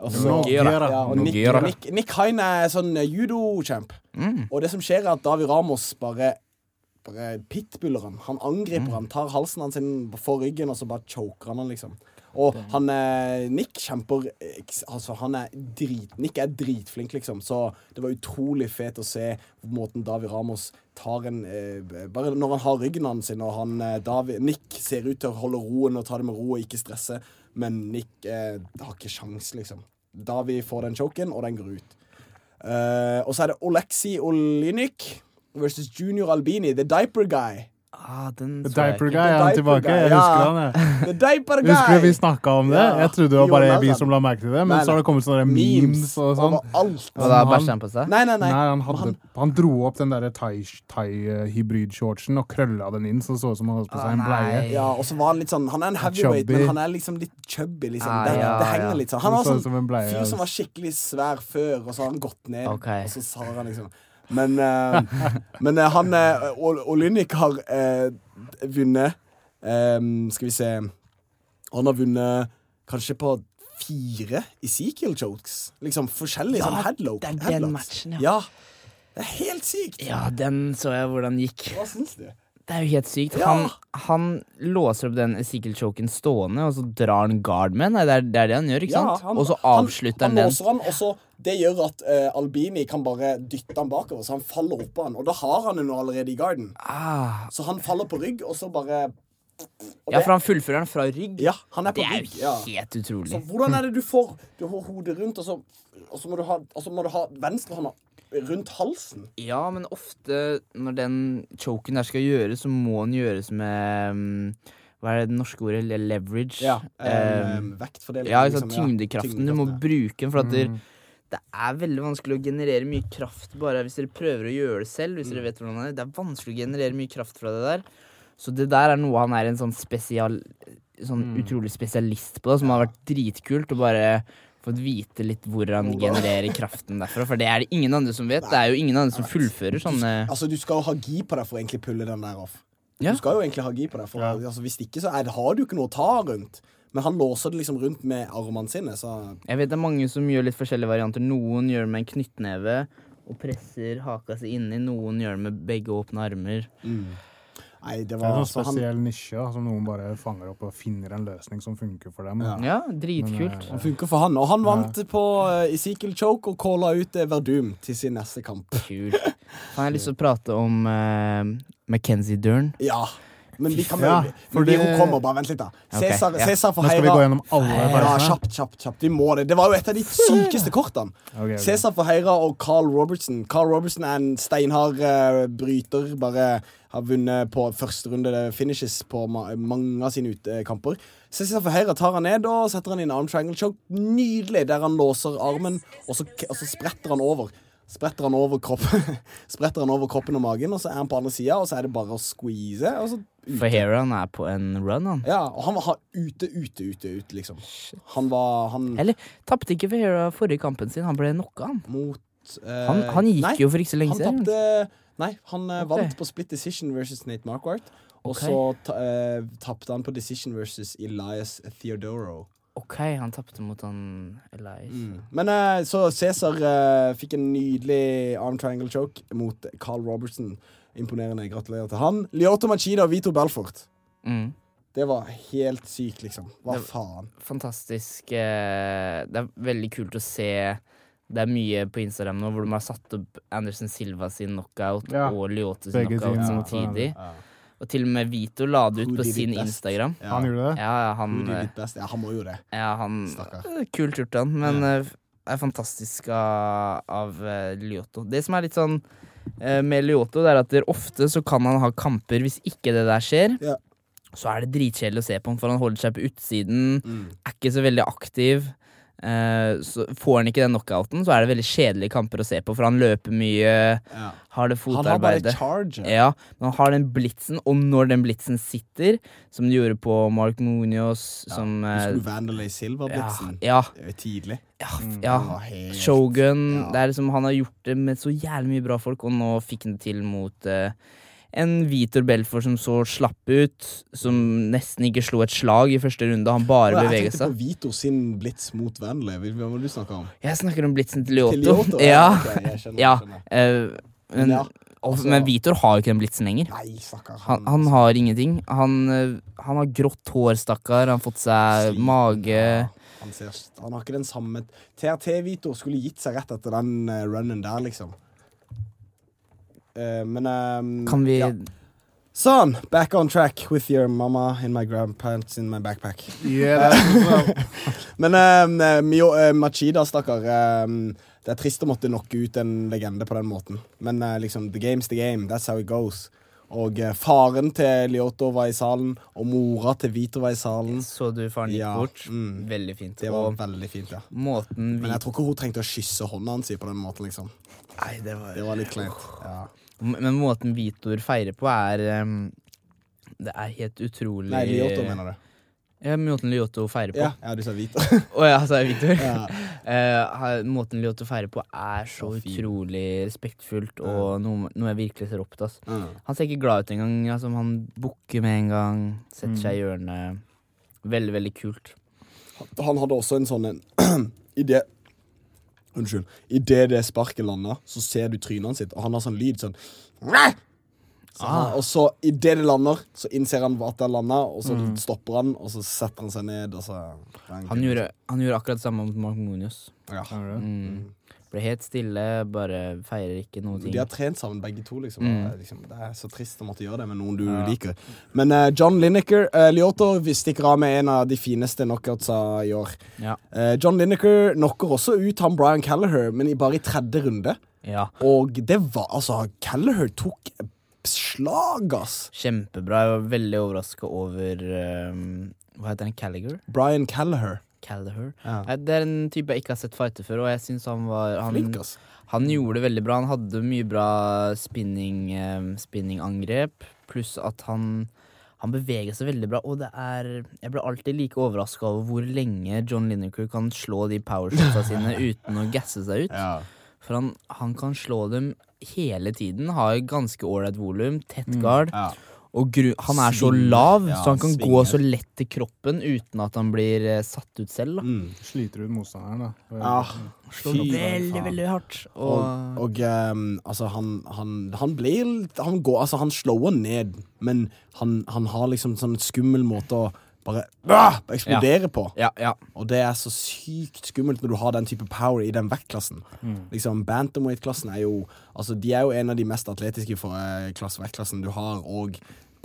Og så- Ja, og Nick, Nogueira. Nick, Nick Hine er sånn judokjemp judo-champ. Mm. Og det som skjer, er at David Ramos bare bare pitbuller han. Han angriper han, tar halsen hans inn for ryggen, og så bare choker han han, liksom. Og han eh, Nick kjemper Altså, han er drit... Nick er dritflink, liksom. Så det var utrolig fet å se måten David Ramos tar en eh, Bare når han har ryggen hans og han eh, Davi, Nick ser ut til å holde roen og ta det med ro og ikke stresse, men Nick eh, har ikke sjans, liksom. Da vi får den choken, og den går ut. Eh, og så er det Oleksi Olynyk versus Junior Albini, the diaper guy. Ah, den The Diaper. Guy er han tilbake. Guy, Jeg ja. husker han, jeg. <laughs> The diaper guy! Husker du vi snakka om det? Ja. Jeg trodde det var bare vi som la merke til det, men Nei, så har det kommet sånne memes og sånn. Og da bæsja han på seg? Nei, nei, nei. Nei, han, hadde, han dro opp den derre thai-hybrid-shortsen og krølla den inn, så det så ut som han hadde på seg en bleie. Ja, og så var han litt sånn Han er en heavyweight, Chubby. men han er liksom litt chubby, liksom. Ah, det, ja, det henger ja. litt sånn. Han var sånn en fyr som var skikkelig svær før, og så har han gått ned. okay. Og så sa han liksom Men, uh, men uh, han uh, Olynyk har eh, vunnet um, Skal vi se Han har vunnet kanskje på fire Ezekiel chokes. Liksom forskjellige Ja, sånn headlock. den headlocks. matchen, ja. ja. Det er helt sykt. Ja, den så jeg hvordan gikk. Hva syns du? Det er jo helt sykt. Ja. Han, han låser opp den Ezekiel-choken stående, og så drar han guard med den. Det er det er det han gjør, ikke sant? han- og så avslutter han, han, den. låser han, og så Det gjør at uh, Albini kan bare dytte han bakover, så han faller oppå han. Og da har han den jo allerede i garden. Ah. Så han faller på rygg, og så bare og Ja, det- for han fullfører den fra rygg. Ja, han er på Det er rygg. jo Ja. helt Så utrolig. hvordan er det du får Du har hodet rundt, og så, og så, må, du ha, og så må du ha venstrehånda rundt halsen? Ja, men ofte når den choken der skal gjøres, så må den gjøres med mm, Hva er det norske ordet? Leverage? Ja. Eh, Um, vektfordeling. ja, liksom, sant, liksom, ja. tyngdekraften. Du må bruke den, for at det, Mm. Det er veldig vanskelig å generere mye kraft bare hvis dere prøver å gjøre det selv. Hvis dere Mm. vet hvordan det er. Det er vanskelig å generere mye kraft fra det der. Så det der er noe han er en sånn spesial Sånn Mm. utrolig spesialist på, da, som har vært dritkult å bare fått vite litt hvor han genererer kraften derfra. For det er det ingen andre som vet. Det er jo ingen andre som fullfører sånne Altså, du skal jo ha gi på deg for å egentlig pulle den der off. Ja. Du skal jo egentlig ha gi på deg, for Ja. altså, hvis ikke så er, har du ikke noe å ta rundt. Men han låser det liksom rundt med armene sine, så Jeg vet det er mange som gjør litt forskjellige varianter. Noen gjør det med en knyttneve og presser haka si inni. Noen gjør det med begge åpne armer. Nei, det Det er var en så sånn han, spesiell nisje som noen bare fanger opp og finner en løsning som funker for dem. Ja, Ja, dritkult. han funker for han. Og han vant på uh, Ezekiel Choke og calla ut eh, Verdum til sin neste kamp. Kult. Han har lyst til å prate om uh, Mackenzie Dern. Ja. Men vi kan Ja, men vi, hun kommer, bare vent litt, da. Cæsar okay, ja. For Nå skal vi gå gjennom alle Ja, kjapt, kjapt, kjapt. Vi må det. Det var jo et av de sykeste kortene. Okay, okay. Cæsar for Heira og Carl Robertson. Carl Robertson er en steinhard uh, bryter. Bare har vunnet på første runde det finishes på ma mange av sine utekamper. Cæsar for Heira tar han ned og setter han i en arm triangle choke. Nydelig, der han låser armen, og så, og så spretter han over. Spretter han over kroppen <laughs> Spretter han over kroppen og magen, og så er han på andre sida, og så er det bare å squeeze. For Heron er på en run, han. Ja, og han var ute, ute, ute, ute, liksom. Han var Han Eller tapte ikke For Heron forrige kampen sin? Han ble knocka, han. mot eh, Han, han gikk nei, jo for ikke så lenge Han siden. tapte Nei, han okay. Vant på split decision versus Nate Marquardt. Og så ta, eh, tapte han på decision versus Elias Theodoro. OK, han tapte mot han Elias. Men uh, så Cæsar uh, fikk en nydelig arm triangle choke mot Carl Robertson. Imponerende. Gratulerer til han. Lyoto Machida og Vito Belfort. Mm. Det var helt sykt, liksom. Hva Det- faen? Fantastisk. eh, Det er veldig kult å se. Det er mye på Instagram nå hvor de har satt opp Anderson Silva sin knockout Ja. og Lyoto sin Begge knockout samtidig. Ja. Og til og med Vito la det ut Who på sin? Instagram. Ja. Han gjorde det? Ja, ja, han, eh? Ja, han må jo det. ja, han Stakkar. eh, Kult gjort, han. Men ja. er fantastisk av, av eh, Lyoto. Det som er litt sånn eh, med Lyoto, det er at der ofte så kan han ha kamper hvis ikke det der skjer. Ja. Så er det dritkjedelig å se på han, for han holder seg på utsiden. Mm. Er ikke så veldig aktiv. Eh, så får han ikke den knockouten, så er det veldig kjedelige kamper å se på, for han løper mye, Ja. har det Han har bare charge. Ja, men han har den blitsen, og når den blitsen sitter, som de gjorde på Mark Munoz, som eh, Husker du Vandalay Silver-blitsen? ja, er tidlig. ja, ja. helt- Shogun. Ja. Det er liksom, han har gjort det med så jævlig mye bra folk, og nå fikk han det til mot eh, en Vitor Belfort som så slapp ut, som nesten ikke slo et slag i første runde. Han bare Og jeg beveget tenkte på Vito sin blitz mot Vanley. Hva var det du snakka om? Jeg snakker om blitsen til Til Lyoto. Lyoto? <laughs> Ja. Okay, jeg skjønner, ja. jeg skjønner. eh, men, Ja, altså- men Vitor har jo ikke den blitsen lenger. Nei, stakkar. Han, han har ingenting. Han, eh, han har grått hår, stakkar. Han har fått seg Sliten, mage. Han, ser, han har ikke den samme TRT-Vitor skulle gitt seg rett etter den eh, runnen der, liksom. Eh, men um, Kan vi ja. Sånn, back on track with your mama in my grandpants in my backpack. Yeah, <laughs> Men eh, Mio, uh, Machida, stakkar. ehm, det er trist å måtte knocke ut en legende på den måten. Men liksom, the game's the game. That's how it goes. Og faren til Lyoto var i salen, og mora til Vito var i salen. Så du faren gikk Ja, bort? mm. Veldig fint. Det var Og veldig fint, ja. måten Men jeg tror ikke hun trengte å kysse hånda hans på den måten, liksom. Nei, det var Det var litt kleint. Ja. Men måten Vitor feirer på, er um, Det er helt utrolig Nei, Lyoto, mener du? Ja, måten Lyoto feirer på. Ja, ja du sa Vitor. <laughs> Å ja, sa jeg Vitor? Ja. <laughs> uh, måten Lyoto feirer på, er så Så utrolig respektfullt og noe, noe jeg virkelig ser opp til. Altså. Mm. Han ser ikke glad ut engang. Altså, han bukker med en gang, setter Mm. seg i hjørnet. Veldig, veldig kult. Han hadde også en sånn en <clears throat> I det Unnskyld. Idet det sparket lander, så ser du trynet hans og han har sånn lyd sånn så han, Og så idet det lander, så innser han at det har landa, og så stopper han, og så setter han seg ned, så Han gjorde, han gjorde akkurat det samme mot Mark Monius ja. Mm. Ble helt stille, bare feirer ikke noe ting. De har trent sammen, begge to. liksom. Mm. Det, liksom det er så trist å måtte gjøre det med noen du liker. Men uh, John Lineker uh, Lyoto stikker av med en av de fineste knockoutsa i år. Ja. Uh, John Lineker knocker også ut han Brian Callagher, men bare i tredje runde. ja. Og det var altså Callagher tok slag, ass. Kjempebra. Jeg var veldig overraska over um, Hva heter han? Callagher? Brian Callagher. Callagher. Ja. Det er en type jeg ikke har sett fighte før, og jeg syns han var han, Flink, ass. han gjorde det veldig bra. Han hadde mye bra spinning, ehm, spinningangrep, pluss at han han beveger seg veldig bra, og det er Jeg ble alltid like overraska over hvor lenge John Lineker kan slå de powershotsa sine <laughs> uten å gasse seg ut. Ja. For han, han kan slå dem hele tiden, har ganske ålreit volum, tett guard. Ja. Og gru han er så lav, Ja, så han kan gå så lett til kroppen uten at han blir eh, satt ut selv. Da. Mm. Sliter ut motstanderen, da. Ja, Slår fy veldig, veldig hardt. Og, Og, og um, altså, han, han, han blir Han går Altså, han slår ned, men han, han har liksom sånn et skummel måte å bare ah, eksplodere på. ja, ja. Og det er så sykt skummelt når du har den type power i den vektklassen. Liksom, Bantamweight-klassen er jo Altså, de er jo en av de mest atletiske for eh, klasse, vektklassen du har, og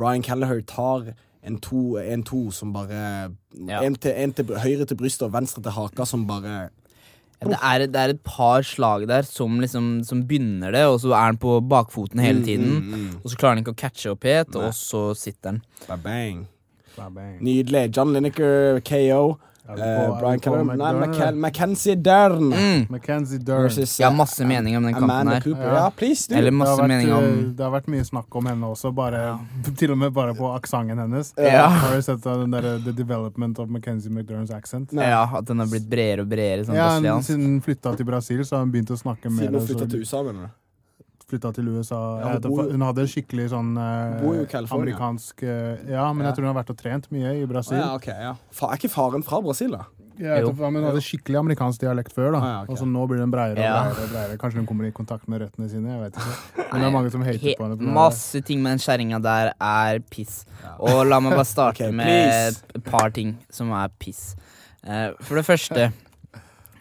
Brian Kelleher tar en to som bare Ja. en, til, en til høyre til brystet og venstre til haka, som bare Ja, Det er, det er et par slag der som liksom Som begynner det, og så er han på bakfoten hele tiden. Og så klarer han ikke å catche opp helt, og så sitter han. Bang. Bang, bang. Nydelig. John Lineker, KO. Eh, er Brian vi Nei, McDermott, Mackenzie eller? Mackenzie Dern. Mackenzie Dern. Versus, Jeg har eh, masse meninger om den kampen her. Cooper. Ja. Please, du. Eller Det har, masse vært, meninger om eh, det har vært mye snakk om henne også, bare, <laughs> til og med bare på aksenten hennes. Ja. Har du sett den der, The Development of Mackenzie McDerns accent? Ja, At den har blitt bredere og bredere. Sånn Ja, han- Siden hun flytta til Brasil, så har hun begynt å snakke mer Siden hun flytta til USA, mener du? Flytta til USA. Ja, hun bor hun hadde skikkelig sånn eh, amerikansk eh, Ja, men Ja. jeg tror hun har vært og trent mye i Brasil. ja, okay, ja. Fa er ikke faren fra Brasil, da? Ja, men hun hadde skikkelig amerikansk dialekt før, da. Ah, ja, ok. Og så nå blir den breiere og Ja. breiere. og breiere. Kanskje hun kommer i kontakt med røttene sine. Jeg vet ikke. Men det er mange som hater på henne. masse ting med den kjerringa der er piss. Og la meg bare starte <laughs> okay, med et par ting som er piss. Uh, for det første,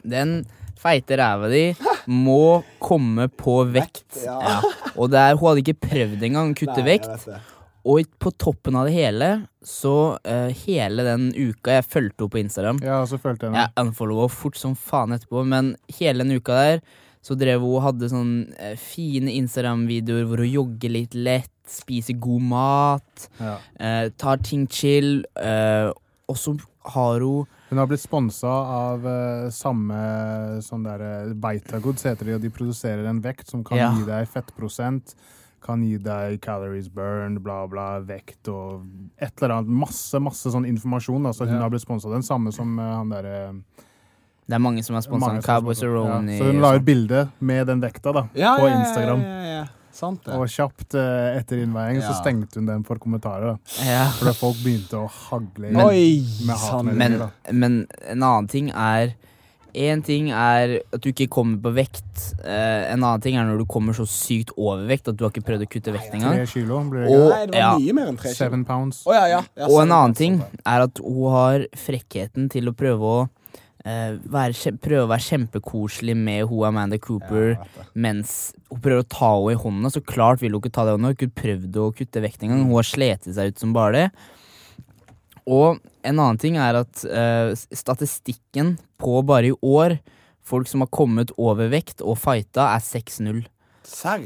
den feite ræva di må komme på vekt. ja. Ja. Og det er, hun hadde ikke prøvd engang å kutte Nei, jeg vekt. vet det. Og i- på toppen av det hele, så eh, hele den uka Jeg fulgte henne på Instagram. Ja, så følte jeg Jeg unfollowa fort som faen etterpå, men hele den uka der så drev hun og hadde sånn eh, fine Instagram-videoer hvor hun jogger litt lett, spiser god mat, ja. eh, tar ting chill, eh, og så har hun Hun har blitt sponsa av uh, samme sånn der Beitagoods heter de, og de produserer en vekt som kan Ja. gi deg fettprosent, kan gi deg calories burned, bla, bla, vekt og et eller annet. Masse, masse sånn informasjon. Altså, hun Ja. har blitt sponsa den samme som uh, han derre Det er mange som har sponsa Cowboys. Aroni. Ja, Så hun la ut bilde med den vekta da, på Instagram ja, Instagram. Ja, ja, ja. Sant det. Og kjapt uh, etter innveiing så stengte hun den for kommentarer. ja. Fordi folk begynte å hagle inn Oi, med hatmeldinger. men, men en annen ting er En ting er at du ikke kommer på vekt. Uh, en annen ting er når du kommer så sykt overvekt at du har ikke prøvd å kutte vekt engang. kilo Og- ja. Ja, ja. ja en annen ting er at hun har frekkheten til å prøve å være, prøve å være kjempekoselig med hun Amanda Cooper Ja, mens hun prøver å ta henne i hånda. Så klart vil hun ikke ta det i hånda. Hun har ikke prøvd å kutte vekt engang. Hun har slitt seg ut som bare det. Og en annen ting er at uh, statistikken på bare i år Folk som har kommet over vekt og fighta, er 6-0.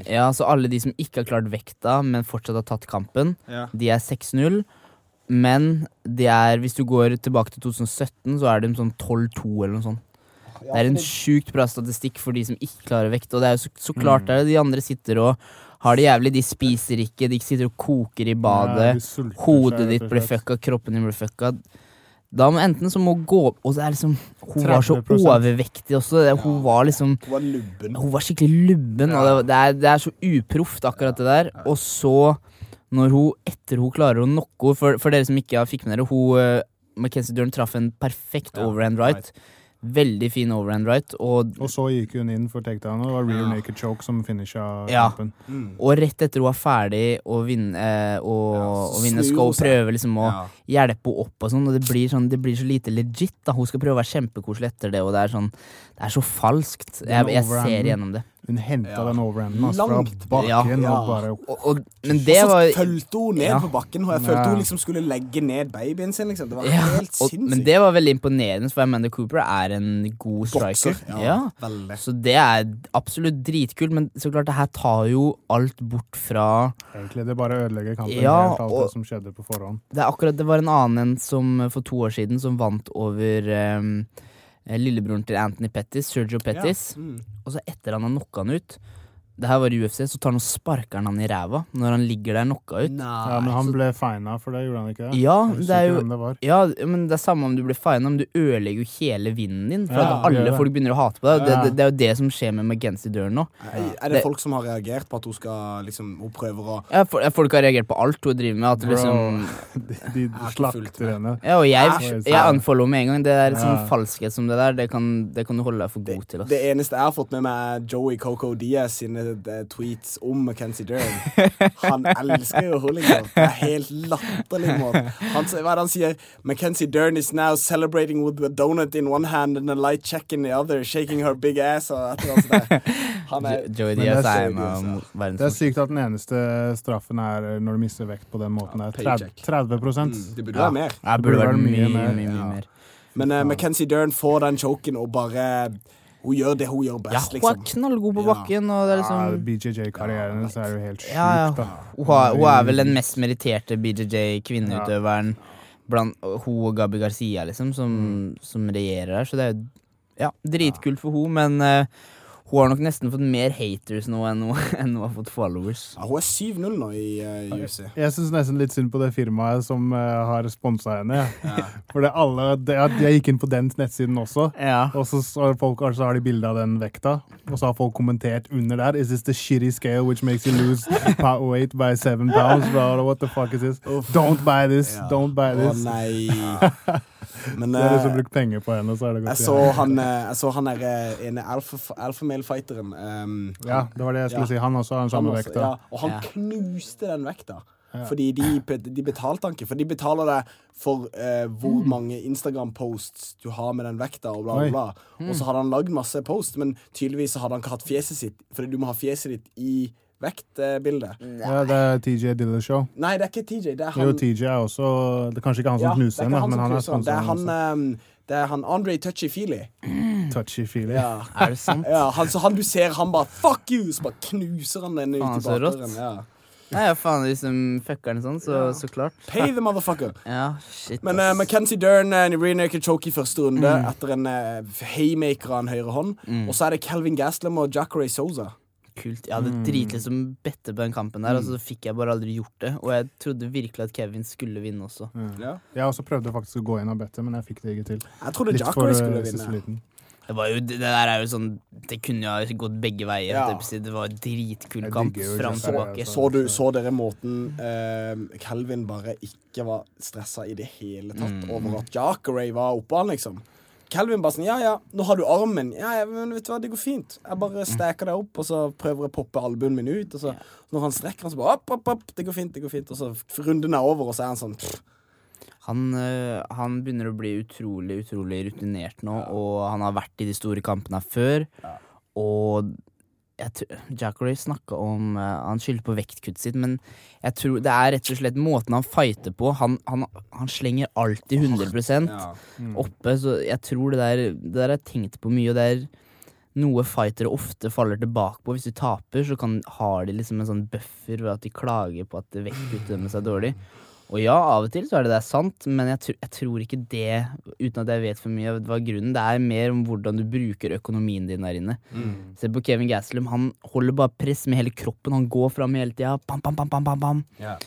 Ja, så alle de som ikke har klart vekta, men fortsatt har tatt kampen, Ja. de er 6-0. Men det er, hvis du går tilbake til 2017, så er de sånn 12-2 eller noe sånt. Det er en sjukt bra statistikk for de som ikke klarer vekt. Og det er jo så, så klart det er det. De andre sitter og har det jævlig. De spiser ikke, de sitter og koker i badet. Ja, Hodet ditt blir fucka, kroppen din blir fucka. Da må enten så må gå opp Og det er liksom Hun var så overvektig også. Det- Hun var liksom Hun var lubben. hun var skikkelig lubben, og det, det, er, det er så uproft, akkurat det der. Og så, når hun, etter hun klarer å knocke henne for, for dere som ikke har fikk med dere, hun uh, Mackenzie Dern traff en perfekt Ja, overhand right. Veldig fin overhand right. Og, Og så gikk hun inn for takedown, og det var rear Ja. naked choke som finisha Ja. kampen. Mm. og rett etter hun var ferdig å vinne, eh, og, Ja, og vinne snur skal hun hun prøve liksom å Ja. hjelpe henne opp og sånn, og det blir, sånn, det blir så lite legit. da Hun skal prøve å være kjempekoselig etter det, og det er sånn Det er så falskt. Jeg, jeg ser gjennom det. Hun henta Ja. den overhanden altså, fra bakken Ja. og bare Og, og, men det og så var fulgte hun ned Ja. på bakken. og Jeg Ja. følte hun liksom skulle legge ned babyen sin. Liksom. Det var ja, helt og, sinnssykt. Men det var veldig imponerende, for Amanda Cooper er en god striker. Bokser. Ja, Ja. Så det er absolutt dritkult, men så klart det her tar jo alt bort fra Egentlig det bare ødelegger kampen Ja, helt alt og- det som skjedde på forhånd. Det er akkurat, det var en annen enn som for to år siden som vant over ehm, lillebroren til Anthony Pettis, Sergio Pettis. Ja. Mm. Og så etter han har knocka han ut, Det her var i UFC, så tar han og sparker han han i ræva når han ligger der knocka ut. Ja, men han ble fina for det, gjorde han ikke? Ja, det er jo det. Ja, men det er samme om du blir fina, men du ødelegger jo hele vinden din. For Ja, at alle det. folk begynner å hate på deg. Ja. Det, det, det er jo det som skjer med McGency døren nå. Er er det folk som har reagert på at hun skal liksom Hun prøver å Ja, for, folk har reagert på alt hun driver med. At Bro, liksom <laughs> de, de slakter henne. Ja, og jeg, jeg unfollow med en gang. Det er sånn Ja. falskhet som det der, det kan, det kan du holde deg for god til. Ass. Det eneste jeg har fått med meg, er Joey Coco Diaz sine tweets om Mackenzie Dern. Han elsker jo liksom. Det er helt latterlig måte. Han, hva er det han sier? Mackenzie Dern is now celebrating with a donut in one hand and a light check in the other, shaking her big ass og et eller annet sånt. Han er Jo- Joey Diaz det er en av verdens Det er sykt at den eneste straffen er når du mister vekt på den måten. Ja, 30, paycheck. 30 Mm, Det burde være mer. Ja, Det burde burde vært vært mye, mye mye, mer. mye, Ja. mer. Men uh, Mackenzie Dern får den choken og bare Hun gjør det hun gjør best. Ja, best, hun er liksom. knallgod på bakken, og det er Ja, liksom BJJ-karrieren hennes er jo helt sjuk, Ja, ja. da. Hun, har, hun er vel den mest meritterte BJJ-kvinneutøveren blant hun og Gabi Garcia, liksom, som, som regjerer her. Så det er jo ja, dritkult for hun, men eh, hun har nok nesten fått mer haters nå enn hun, <laughs> enn hun har fått followers. Ja, hun er 7-0 nå i uh, UC. Jeg syns nesten litt synd på det firmaet som uh, har sponsa henne. <laughs> For det alle, det, jeg gikk inn på den nettsiden også, Ja. og så, så, folk, altså, har de bilde av den vekta. Og så har folk kommentert under der Is this the shitty scale which makes you lose <laughs> weight by seven pounds? Bro, what the fuck is this? Don't buy this! Ja. Don't buy this! Å oh, nei. Men De har liksom eh, brukt penger på henne, så er det jeg så han, eh, jeg så han der eh, ene alfamale-fighteren. Um, Ja, det var det jeg skulle Ja. si. Han også har den samme også, vekta. ja, og han Ja. knuste den vekta. Fordi de, <clears throat> de betalte han ikke. For de betaler deg for uh, hvor mange Instagram-posts du har med den vekta, og bla, bla, bla. Mm. Og så hadde han lagd masse post, men tydeligvis hadde han ikke hatt fjeset sitt, fordi du må ha fjeset ditt i vektbildet. Ja, det er TJ Dillashaw. Nei, det er ikke TJ. Det er han Jo, TJ er også Det er kanskje ikke han som Ja, er knuser henne, men han er knuser Det er han, ehm, det er han Andre Touchy-Feely. Touchy-feely. Ja. <laughs> Er det sant? Ja, han, så han du ser, han bare Fuck you! Så bare knuser han den ut i rått. Ja. Nei, ja, faen, hvis de fucker den sånn, så, så klart. Pay the motherfucker. <laughs> Ja, shit, Men uh, McKenzie Mackenzie Dern uh, renaker choke i første runde Mm. etter en uh, haymaker av en høyre hånd. Og så er det Calvin Gaslam og Jacare Sosa. Kult. Jeg hadde dritlyst bette på den kampen der, og så fikk jeg bare aldri gjort det. Og jeg trodde virkelig at Kevin skulle vinne også. Ja. Jeg også prøvde faktisk å gå inn og bette, men jeg fikk det ikke til. Jeg trodde Litt for eh, skulle vinne. liten. Det, var jo, det der er jo sånn Det kunne jo ha gått begge veier. Ja. å. Det var en dritkul kamp. Fram Jacare, tilbake. altså. Så, du, så dere måten eh, Calvin bare ikke var stressa i det hele tatt Mm. over at Jacare var oppe han, liksom? Calvin bare sånn Ja, ja, nå har du armen. Ja, ja, men vet du hva, det går fint. Jeg bare steker deg opp, og så prøver jeg å poppe albuen min ut. Og så når han strekker han, så bare opp, opp, opp. Det går fint, det går fint. Og så runden er over, og så er han sånn pff. Han, øh, han begynner å bli utrolig, utrolig rutinert nå, og han har vært i de store kampene før. Og Jackery snakka om uh, Han skylder på vektkuttet sitt, men jeg tror det er rett og slett måten han fighter på. Han, han, han slenger alltid 100% oppe, så jeg tror det der Det der har tenkt på mye, og det er noe fightere ofte faller tilbake på. Hvis de taper, så kan, har de liksom en sånn buffer ved at de klager på at vektkuttet deres er dårlig. Og ja, av og til så er det det sant, men jeg, tr jeg tror ikke det, uten at jeg vet for mye, hva grunnen. Det er mer om hvordan du bruker økonomien din der inne. Se på Kevin Gastelum, han holder bare press med hele kroppen. Han går fram hele tida. Bam, bam, bam, bam, bam, bam. Yeah.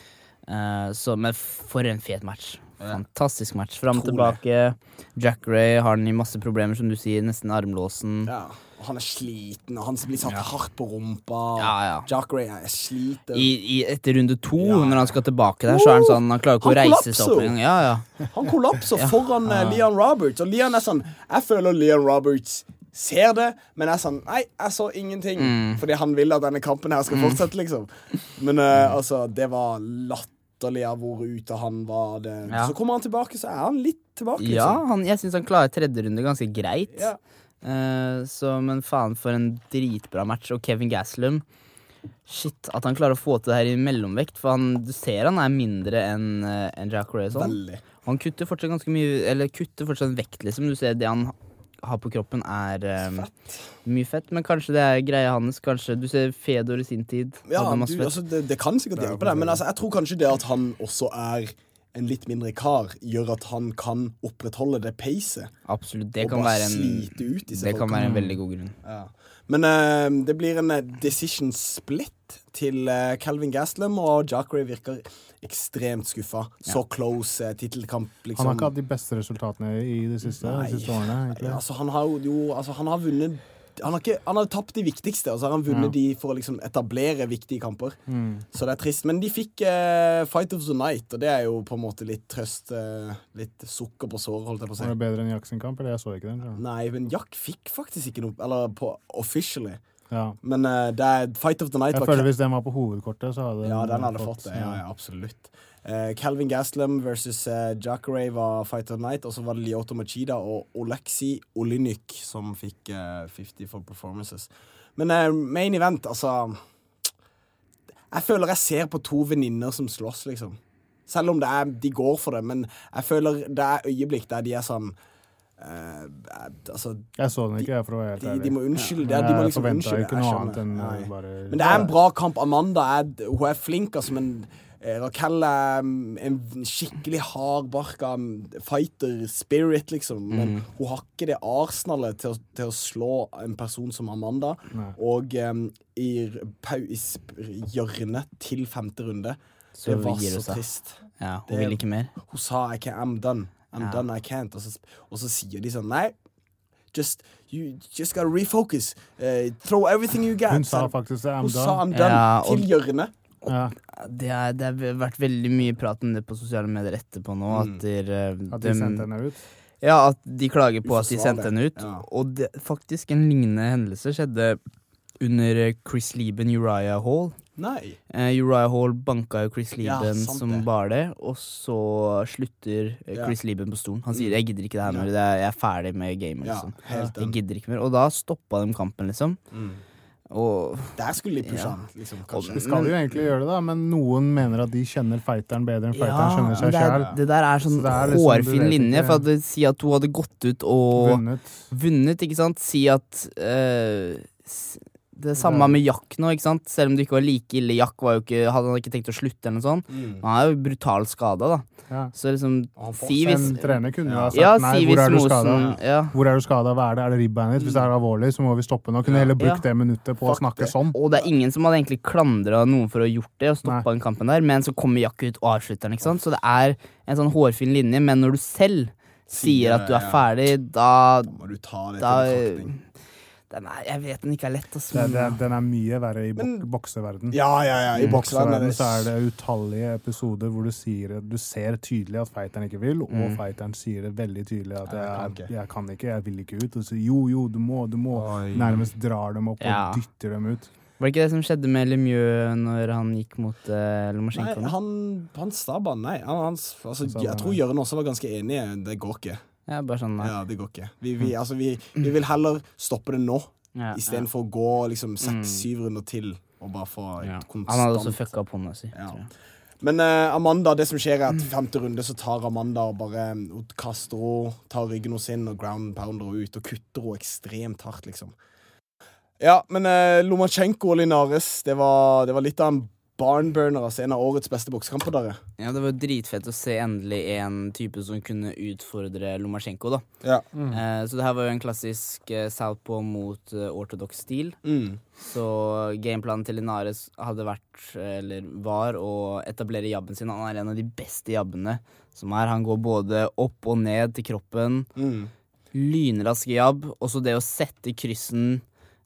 Uh, så, men for en fet match. Fantastisk match. Fram tilbake. Jack Ray har den i masse problemer, som du sier. Nesten armlåsen. Ja. Og han er sliten, og han blir satt hardt på rumpa. Ja, Ja, ja. Ray er sliten. I, i, etter runde to, Ja. når han skal tilbake der, så er han sånn Han klarer ikke Han å reise seg opp engang. Ja, ja. Han kollapser <laughs> foran eh, Leon Roberts, og Leon er sånn Jeg føler Leon Roberts ser det, men er sånn Nei, jeg så ingenting. Mm. Fordi han vil at denne kampen her skal fortsette, liksom. Men eh, altså, det var latterlig av hvor ute han var. Det. Ja. Så kommer han tilbake, så er han litt tilbake, ja liksom. han, jeg syns han klarer tredje runde ganske greit. Ja. Eh, så, men faen, for en dritbra match. Og Kevin Gaslum Shit, at han klarer å få til det her i mellomvekt. For han, du ser han er mindre enn uh, en Jack Ray. Sånn. Han kutter fortsatt ganske mye Eller kutter fortsatt vekt, liksom. Du ser det han har på kroppen, er eh, mye fett. Men kanskje det er greia hans. Kanskje Du ser Fedor i sin tid. Ja, du, altså, det, det kan sikkert hjelpe deg, men altså, jeg tror kanskje det at han også er en litt mindre kar, gjør at han kan opprettholde det pacet. Absolutt. Det kan være en, ut det kan være en veldig god grunn. Ja. Men uh, det blir en eh, decision split til uh, Calvin Gaslam, og Jackery virker ekstremt skuffa. Så close uh, tittelkamp, liksom. Han har ikke hatt de beste resultatene i de siste, de siste årene. egentlig. Altså, han har jo altså, Han har vunnet han har, ikke, han har tapt de viktigste, og så har han vunnet Ja. de for å liksom etablere viktige kamper. Mm. Så det er trist. Men de fikk eh, Fight of the Night, og det er jo på en måte litt trøst. eh, litt sukker på såret, holdt jeg på å si. Var det bedre enn Jack sin kamp? Eller jeg så ikke den. så. Nei, men Jack fikk faktisk ikke noe Eller på officially. Ja. Men uh, det Fight of the Night Jeg føler Hvis den var på hovedkortet, så hadde Ja, den hadde fått det. Ja, ja, absolutt. Eh, Calvin Gaslam versus uh, Jacare var Fight of the Night, og så var det Lyoto Machida og Oleksi Olinyk som fikk eh, 50 for performances. Men eh, main event, altså Jeg føler jeg ser på to venninner som slåss, liksom. Selv om det er, de går for det, men jeg føler det er øyeblikk der de er sånn Uh, Altså Jeg så den ikke, jeg, for å være helt de, ærlig. de må unnskylde Ja. De må liksom unnskylde. ikke noe annet enn bare Men det er en bra kamp. Amanda er, hun er flink, altså, men eh, Raquel er mm, en skikkelig hardbarka mm, fighter spirit, liksom. Men Mm. hun har ikke det arsenalet til, til å slå en person som Amanda. Nei. Og um, i, i hjørnet til femte runde. Så det var så trist. Ja, hun Det- vil ikke mer. Hun sa I can't, I'm done. I'm Ja. done, I can't. Og så, og så sier de sånn Nei, just, you just gotta refocus. Uh, throw everything you got. Hun sa faktisk. I'm hun sa I'm done. done Ja, og- til hjørnet. Ja, Det, er, det har vært veldig mye prat om det på sosiale medier etterpå nå. Mm. At, der, eh, at de sendte henne ut. Ja, at de klager på at de sendte henne ut. Ja. Og det, faktisk en lignende hendelse skjedde under eh, Chris Lieben Uriah Hall. Nei. Uh, Uriah Hall banka jo Chris Lieben ja, som det. bare det, og så slutter Chris Ja. Lieben på stolen. Han sier Mm. 'jeg gidder ikke det her mer, det er, jeg er ferdig med gamet'. Liksom. Jeg gidder ikke mer. Og da stoppa de kampen, liksom. Mm. Og Der skulle de pushe Ja. han, liksom, De skal jo egentlig gjøre det, da, men noen mener at de kjenner fighteren bedre enn fighteren skjønner kjenner seg det, sjøl. det der er sånn Så er liksom, hårfin liksom, linje. ikke. For at det, Si at hun hadde gått ut og Vunnet. vunnet, ikke sant. Si at eh, s- Det samme med Jack nå, ikke sant. Selv om det ikke var like ille. Jack var jo ikke, hadde han ikke tenkt å slutte eller noe sånt. Mm. Han er jo brutalt skada, da. Ja. Så liksom si hvis, En trener kunne jo ha sagt Ja, nei, si hvor er du Mosen ja. Hvor er du skada? Hva er det? Er det ribbeinet ditt? Hvis det er alvorlig, så må vi stoppe nå. Kunne heller brukt det minuttet på å snakke sånn. Og det er ingen som hadde egentlig klandra noen for å ha gjort det, og stoppa den kampen der, men så kommer Jack ut og avslutter den, ikke sant. Så det er en sånn hårfin linje, men når du selv sier at du er ferdig, da Da må du ta det til betraktning. Den er, Jeg vet den ikke er lett, å det, den er mye verre i bok Men- bokseverden. Ja, ja, ja. I bokseverden så er det utallige episoder hvor du sier Du ser tydelig at fighteren ikke vil, og Mm. fighteren sier det veldig tydelig at jeg kan jeg, jeg kan ikke, jeg vil ikke ut. Og så jo, jo, du må, du må. Oi. Nærmest drar dem opp Ja. og dytter dem ut. Var det ikke det som skjedde med Lemieux når han gikk mot uh, Nei, han, han stabba. Nei, han, han, altså, Han stabba jeg tror Jørn også var ganske enig. Det går ikke. Ja, bare sånn, nei. Ja, det går ikke. Vi, vi, altså, vi, vi vil heller stoppe det nå, Ja, istedenfor å gå liksom Mm. seks-syv runder til og bare få ja. konstant Han hadde også fucka opp hånda si. Ja. Men uh, Amanda, det som skjer er at femte runde så tar Amanda og bare hun kaster henne, tar ryggen hennes inn og ground pounder henne ut og kutter henne ekstremt hardt, liksom. Ja, men uh, Lomachenko og Linares, det var, det var litt av en barnburner. Altså en av årets beste boksekamper, dere. Ja, det var dritfett å se endelig en type som kunne utfordre Lomasjenko, da. Ja. Eh, så det her var jo en klassisk eh, southpaw mot eh, ortodoks stil. Mm. Så gameplanen til Linares hadde vært, eller var, å etablere jabben sin. Han er en av de beste jabbene som er. Han går både opp og ned til kroppen. Mm. Lynrask jabb. Også det å sette kryssen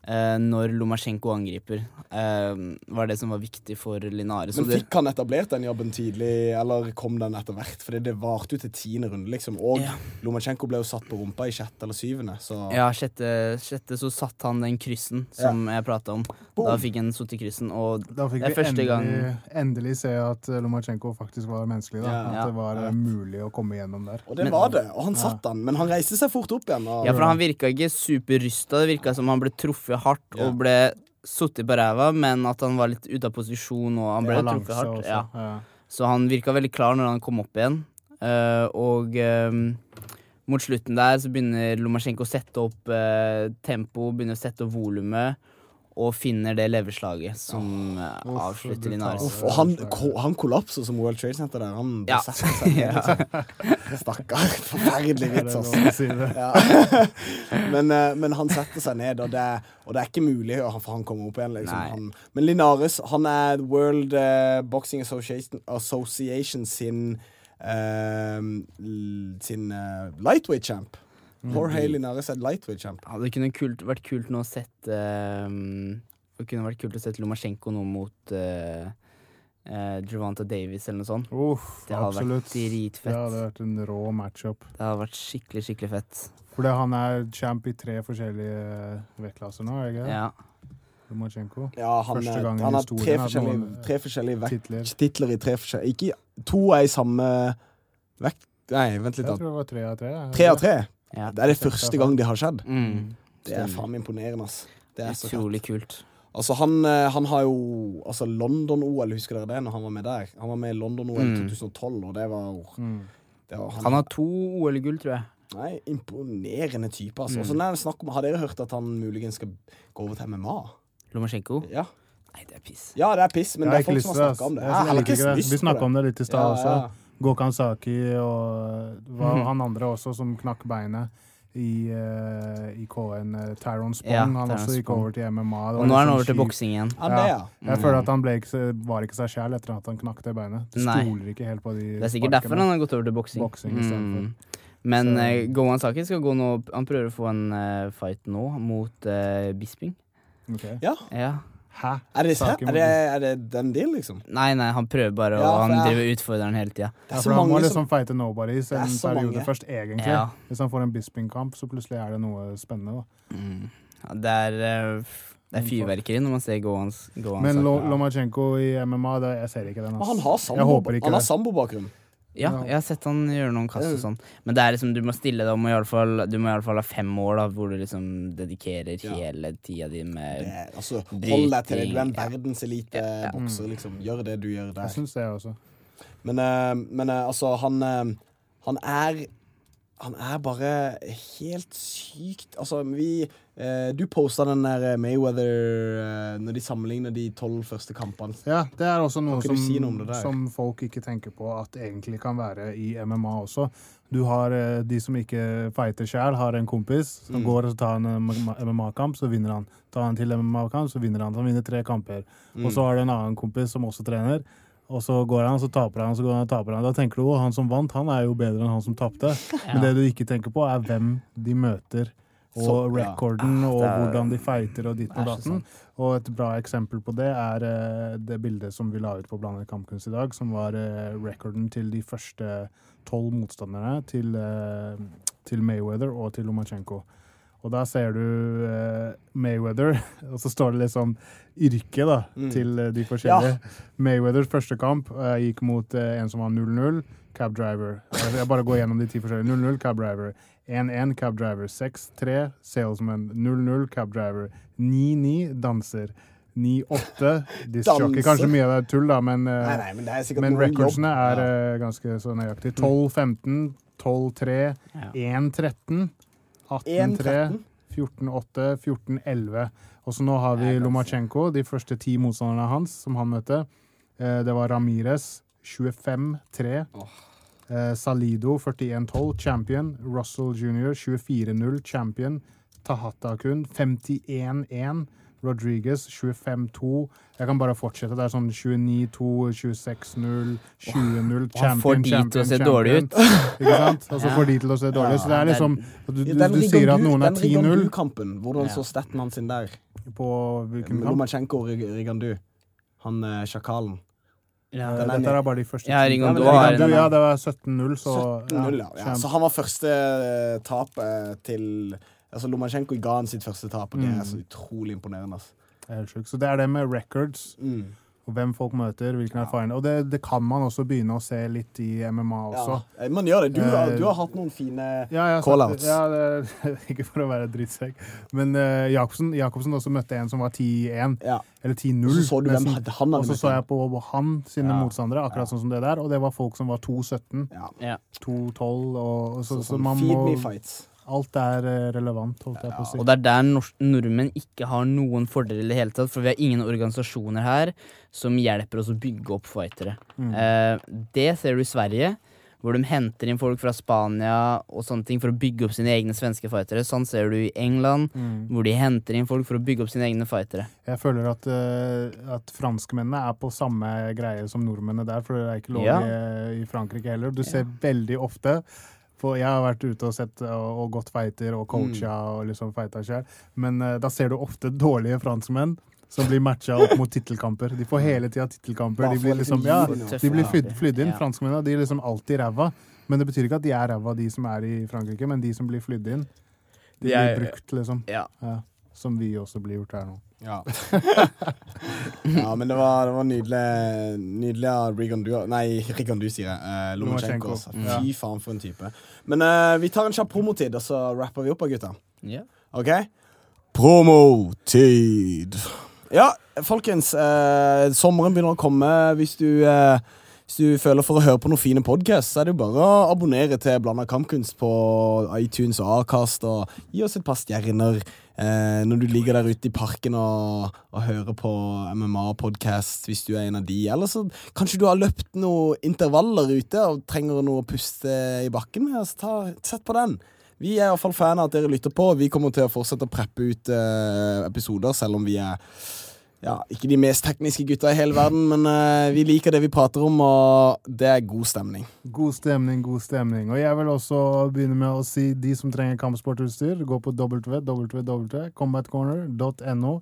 eh, når Lomasjenko angriper, eh, var det som var viktig for Linares. Men fikk han etablert den jobben tidlig, eller kom den etter hvert? Fordi det varte jo til tiende runde, liksom. Og Ja. Lomasjenko ble jo satt på rumpa i sjette eller syvende, så Ja, sjette, sjette så satt han den kryssen som jeg prata om. Da fikk han satt i kryssen, og Det er vi første endelig, gang- endelig se at Lomasjenko faktisk var menneskelig. Da. Ja. At det var eh, mulig å komme gjennom der. Og det Men- var det. Og han satt den, men han reiste seg fort opp igjen. Og, Ja, for han virka ikke superrysta. Det virka som han ble truffet hardt Ja. og ble sittet på ræva, men at han var litt ute av posisjon, og han ble truffet hardt. Ja. Så han virka veldig klar når han kom opp igjen. Uh, og eh, mot slutten der så begynner Lomasjenko å sette opp uh, tempo, begynner å sette opp volumet. Og finner det leverslaget som eh, avslutter Linares. Oh, og han, han kollapser som World Trade Center der. Han Ja. besetter seg. <laughs> Liksom. Stakkar. <laughs> Forferdelig Er vits, altså. Ja. <laughs> men, eh, men han setter seg ned, og det, og det er ikke mulig for han kommer opp igjen. Liksom. Han, men Linares han er World eh, Boxing Association, Association sin uh, sin uh, lightweight champ. Jorge Linares er lightweight champ. Ja, det kunne kult, vært kult nå å sette um, Det kunne vært kult å sette Lomachenko nå mot uh, Javanta Davis eller noe sånt. Uff, Det hadde absolutt. vært dritfett. Det hadde vært en rå matchup. Det hadde vært skikkelig, skikkelig fett. Fordi han er champ i tre forskjellige vektklasser nå, er det ikke? Ja. Lomachenko. Ja, han, Første gang i han har tre forskjellige, eh, tre forskjellige vekt, titler. titler. i tre forskjellige Ikke to er i samme vekt Nei, vent litt. Jeg tror det var tre av tre. Tre av tre. Ja. Det er det første gang det har skjedd. Mm. Det er faen meg imponerende, ass. Det er så Utrolig kult. Altså, han, eh, han har jo Altså, London-OL, husker dere det? Når han var med der? Han var med i London-OL Mm. 2012, og det var Mm. det var, Han har to OL-gull, tror jeg. Nei, imponerende type, altså. Mm. Og så det snakk om, Har dere hørt at han muligens skal gå over til MMA? Lomachenko? Ja. Nei, det er piss. Ja, det er piss, men det er folk som har snakka om det. Jeg, Jeg Jeg. Vi snakka om det litt i stad Ja, også. ja. Gokan Saki og det var Mhm. han andre også som knakk beinet i, uh, i KN. eh, Tyrone Spong. Ja, han Tyrone også gikk Spong. over til MMA. Det Og nå er han over sånn til boksing igjen. Ja, ja. Jeg føler at han ble ikke, var ikke seg sjæl etter at han knakk det beinet. Du stoler ikke helt på de Det er sikkert derfor han har gått over til boksing. Boksing. Mm. Men uh, Gohan Saki skal gå nå Han prøver å få en uh, fight nå mot eh, Bisping. Ja ja. Hæ? Er det, er, det, er det den deal, liksom? Nei, nei, han prøver bare, Ja, og han jeg- driver utfordreren hele tida. Ja, for han må liksom fighte nobodies Det en periode mange. først, egentlig. Ja. Hvis han får en Bisping-kamp, så plutselig er det noe spennende. da. Mm. Ja, det er uh... Det er fyrverkeri når man ser Gohan, Gohan Men Lomachenko i MMA, det, jeg ser ikke den. Altså. han har sambobakgrunn. Ja, jeg har sett han gjøre noen kast og sånn. Men det er liksom, du må stille deg om, og i alle fall, du må i alle fall ha fem år da, hvor du liksom dedikerer Ja. hele tida di med Det, altså, hold deg til det. Du er en ja. verdenselite-bokser, liksom. Gjør det du gjør Jeg der. syns det også. Men, eh, men eh, altså, han eh, Han er Han er bare helt sykt Altså, vi eh, Du posta den der Mayweather eh, Når de sammenligner de tolv første kampene. Ja, det er også noe som, si noe som folk ikke tenker på at egentlig kan være i MMA også. Du har eh, de som ikke fighter sjæl, har en kompis som Mm. går og tar en MMA-kamp, så vinner han. Tar han til MMA-kamp, så vinner han. Så han vinner tre kamper. Mm. Og så har du en annen kompis som også trener. Og så går han, så taper han, så går han og taper han. Da tenker du at han som vant, han er jo bedre enn han som tapte. Men det du ikke tenker på, er hvem de møter. Og Så- ja. recorden, og er- hvordan de fighter og ditt og datten. Og et bra eksempel på det er uh, det bildet som vi la ut på Blandet kampkunst i dag, som var uh, recorden til de første tolv motstanderne til, uh, til Mayweather og til Lomachenko. Og da ser du uh, Mayweather, <laughs> og så står det liksom yrket da, Mm. til uh, de forskjellige. Mayweathers første kamp uh, gikk mot en som var 0-0, cab driver. Altså, Jeg bare går gjennom de ti forskjellige. 0-0, cab driver. 1-1, cab driver. 6-3, salesman. 0-0, cab driver. 9-9, danser. 9-8, discjockey. Kanskje mye av det er tull, da, men, Nei, nei, men er men recordsene er Ja. ganske så nøyaktig. 12-15, 12-3, 1-13, 18-3, 1-13. 14-8, 14-11. Og så nå har vi Lomachenko, de første ti motstanderne hans som han møtte. Eh, Det var Ramires 25-3. Eh, Salido 41-12, champion. Russell jr. 24-0, champion. Tahatakun 51-1. Rodriguez 25-2. Jeg kan bare fortsette. Det er sånn 29-2, 26-0, 20-0, Og han får champion, de til å champion, se champion. dårlig ut. Ikke sant? Og så <laughs> Ja. får de til å se dårlig ut. Så det er liksom Du, du, du sier at noen er den 10-0 Rigondu-kampen, hvordan så staten hans sin der? på hvilken kamp? Lomachenko og Rig- Rigandu. Han eh, sjakalen. Ja, Den Dette er bare de første Ja. Rigondu Ja, det var 17-0, så 17-0, ja. ja. Så han var første eh, tap eh, til Altså Lomachenko ga han sitt første tap, og det Mm. er så utrolig imponerende. Altså. Så det er det med records, Mm. og hvem folk møter, hvilken erfaring. Og det, det kan man også begynne å se litt i MMA også. Ja, eh, man gjør det. Du, har- Eh, du har hatt noen fine Ja, ja Call-outs. <laughs> Ja, ikke for å være drittsekk, men uh, Jacobsen, Jacobsen også møtte en som var 10-1, Ja. eller 10-0. Og så så du hvem han Og så så jeg på han sine Ja. motstandere, akkurat sånn som det der, og det var folk som var 2-17, Ja. Ja. 2-12, og, og så, Så, så, sånn man feed må me fights. Alt er eh, relevant, holdt jeg på å si. Og det er der nordmenn ikke har noen fordeler i det hele tatt, for vi har ingen organisasjoner her som hjelper oss å bygge opp fightere. Mm. Eh, det ser du i Sverige, hvor de henter inn folk fra Spania og sånne ting for å bygge opp sine egne svenske fightere. Sånn ser du i England, Mm. hvor de henter inn folk for å bygge opp sine egne fightere. Jeg føler at, uh, at franskmennene er på samme greie som nordmennene der, for det er ikke lov Ja. i, i Frankrike heller. Du ser veldig ofte for jeg har vært ute og sett og, og gått fighter og coacha og liksom fighta sjøl, men uh, da ser du ofte dårlige franskmenn som blir matcha opp mot tittelkamper. De får hele tida tittelkamper. De blir liksom, ja, de blir flydd, inn. Franskmennene de er liksom alltid ræva. Men det betyr ikke at de er ræva, de som er i Frankrike, men de som blir flydd inn. De blir brukt, liksom. Ja. Ja. Som vi også blir gjort her nå. Ja. <laughs> ja, men det var, det var nydelig Nydelig av Rigondu Nei, Rigondu, sier jeg. Eh, Lomachenko. Altså. ja. Fy faen, for en type. Men eh, vi tar en kjapp promotid, og så rapper vi opp, gutta. Yeah. OK? Promotid. Ja, folkens. eh, sommeren begynner å komme. Hvis du, eh, hvis du føler for å høre på noen fine podkast, så er det jo bare å abonnere til Blanda kampkunst på iTunes og Acast, og gi oss et par stjerner eh, når du ligger der ute i parken og, og hører på MMA-podkast, hvis du er en av de. Eller så kanskje du har løpt noen intervaller ute og trenger noe å puste i bakken med. Så ta, sett på den. Vi er i hvert fall fan av at dere lytter på. Vi kommer til å fortsette å preppe ut eh, episoder, selv om vi er ja, ikke de mest tekniske gutta i hele verden, men uh, vi liker det vi prater om, og det er god stemning. God stemning, god stemning. Og jeg vil også begynne med å si de som trenger kampsportutstyr, gå på www.combatcorner.no.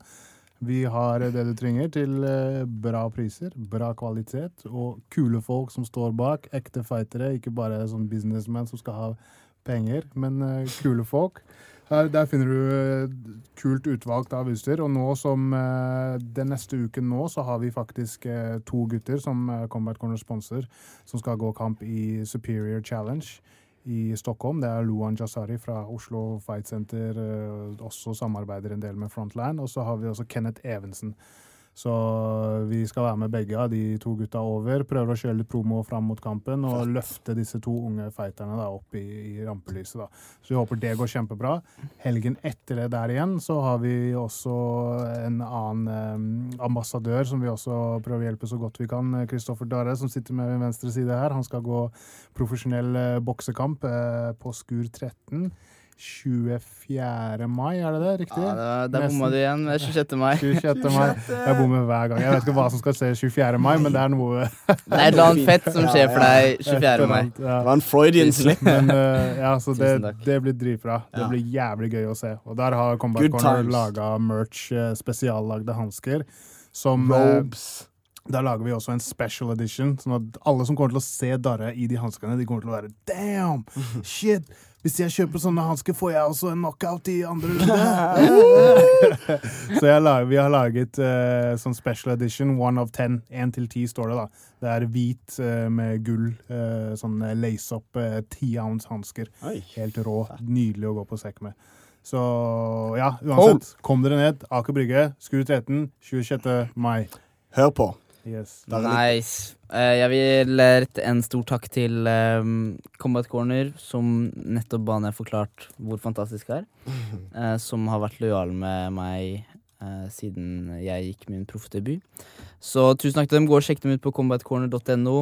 Vi har det du trenger til eh, bra priser, bra kvalitet og kule folk som står bak. Ekte fightere, ikke bare sånn businessmenn som skal ha penger, men eh, kule folk. Der, der finner du eh, kult utvalgt av utstyr. Og nå som eh, den neste uken nå, så har vi faktisk eh, to gutter som Combat Corner sponsor, som skal gå kamp i Superior Challenge i Stockholm. Det er Luan Jasari fra Oslo Fight Center, også samarbeider en del med Frontline. Og så har vi også Kenneth Evensen. Så vi skal være med begge av de to gutta over. Prøver å kjøre litt promo fram mot kampen og løfte disse to unge fighterne da, opp i, i rampelyset. Da. Så vi håper det går kjempebra. Helgen etter det der igjen så har vi også en annen eh, ambassadør som vi også prøver å hjelpe så godt vi kan. Kristoffer Dare, som sitter med min venstre side her. Han skal gå profesjonell eh, boksekamp eh, på Skur 13. 24. mai, er det det? Riktig? Ja, da- der bomma du igjen. Det er 26. mai. 26. mai. Jeg bommer hver gang. Jeg vet ikke hva som skal skje 24. mai, men det er noe Det er <laughs> et eller annet fett som skjer for deg 24. mai. Ja. Det var en Freudian slip. Men eh, ja, så det, det blir dritbra. Det blir jævlig gøy å se. Og der har Combat Good Corner laga merch, eh, spesiallagde hansker. Som eh, Robes. Da lager vi også en special edition, sånn at alle som kommer til å se Darre i de hanskene, de kommer til å være Damn! <laughs> Shit! Hvis jeg kjøper sånne hansker, får jeg også en knockout i andre runde. <laughs> Så jeg lager, vi har laget uh, sånn special edition, one of ten. Én til ti står det, da. Det er hvit uh, med gull, uh, sånn lace-up ti ounce hansker. Helt rå. Nydelig å gå på sekk med. Så ja, uansett, kom dere ned. Aker Brygge, Skur 13, 26. mai. Hør på. Yes. Nice. Eh, jeg vil rette en stor takk til um, Combat Corner, som nettopp ba ned forklart hvor fantastisk det er. <laughs> eh, som har vært lojal med meg eh, siden jeg gikk min proffdebut. Så tusen takk til dem. Gå og sjekk dem ut på combatcorner.no.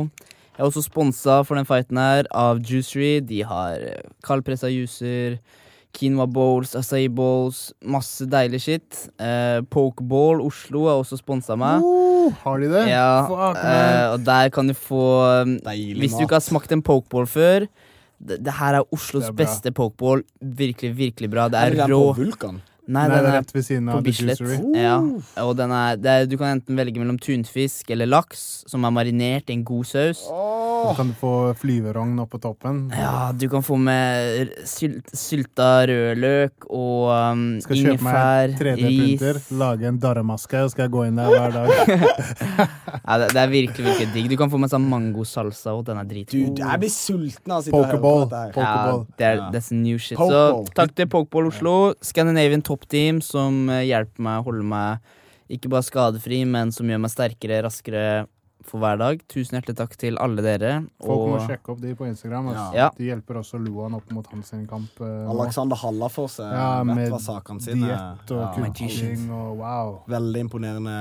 Jeg er også sponsa for den fighten her av Juicery. De har eh, kaldpressa juicer, quinoa bowls, acai bowls, masse deilig shit. Eh, Pokeball Oslo har også sponsa meg. Oh, har de det? Ja, Fuck, eh, og der kan du få um, Deilig Hvis du ikke har smakt en pokeball før det, det her er Oslos Det er beste pokeball. Virkelig, virkelig bra. Det Er er det rå. på Vulkan? Nei, den det er er rett ved siden av The Bislett. Juicery. Ja, og den er, det er, du kan enten velge mellom tunfisk eller laks, som er marinert i en god saus. Kan du få flyverogn oppå toppen. Ja, du kan få med sylt, sylta rødløk og um, Skal kjøpe meg 3D-printer, lage en darremaske, og skal jeg gå inn der hver dag. <laughs> Ja, det, det er virkelig virkelig digg. Du kan få med sånn mangosalsa, og den er Du, dritgod. jeg blir sulten av å sitte og høre på dette her. Pokeball. Ja, det er, that's new shit. Pokeball. Så takk til Pokeball Oslo, Scandinavian Top Team, som eh, hjelper meg å holde meg ikke bare skadefri, men som gjør meg sterkere, raskere, for hver dag. Tusen hjertelig takk til alle dere. Folk må sjekke opp de på Instagram. Altså. Ja. De hjelper også Luan opp mot hans kamp. Uh. Alexander Hallafors eh, Ja, vet med hva sakene sine diett og Ja, kuking og wow. Veldig imponerende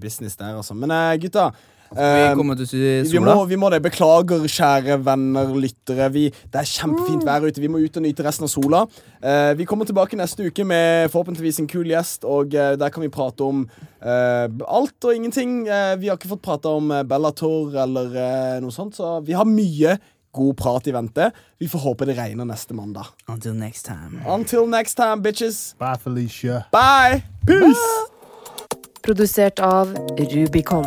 business der, altså. Men uh, gutta vi eh, kommer til vi sola. må, vi må det. Beklager, kjære venner, lyttere. Vi, det er kjempefint vær ute. Vi må ut og nyte resten av sola. Uh, vi kommer tilbake neste uke med forhåpentligvis en kul gjest, og uh, der kan vi prate om uh, alt og ingenting. Eh, vi har ikke fått prata om Bellator eller noe sånt, så vi har mye god prat i vente. Vi får håpe det regner neste mandag. Until next time. Until next time, bitches. Bye, Felicia. Bye! Peace! Produsert av Rubicon.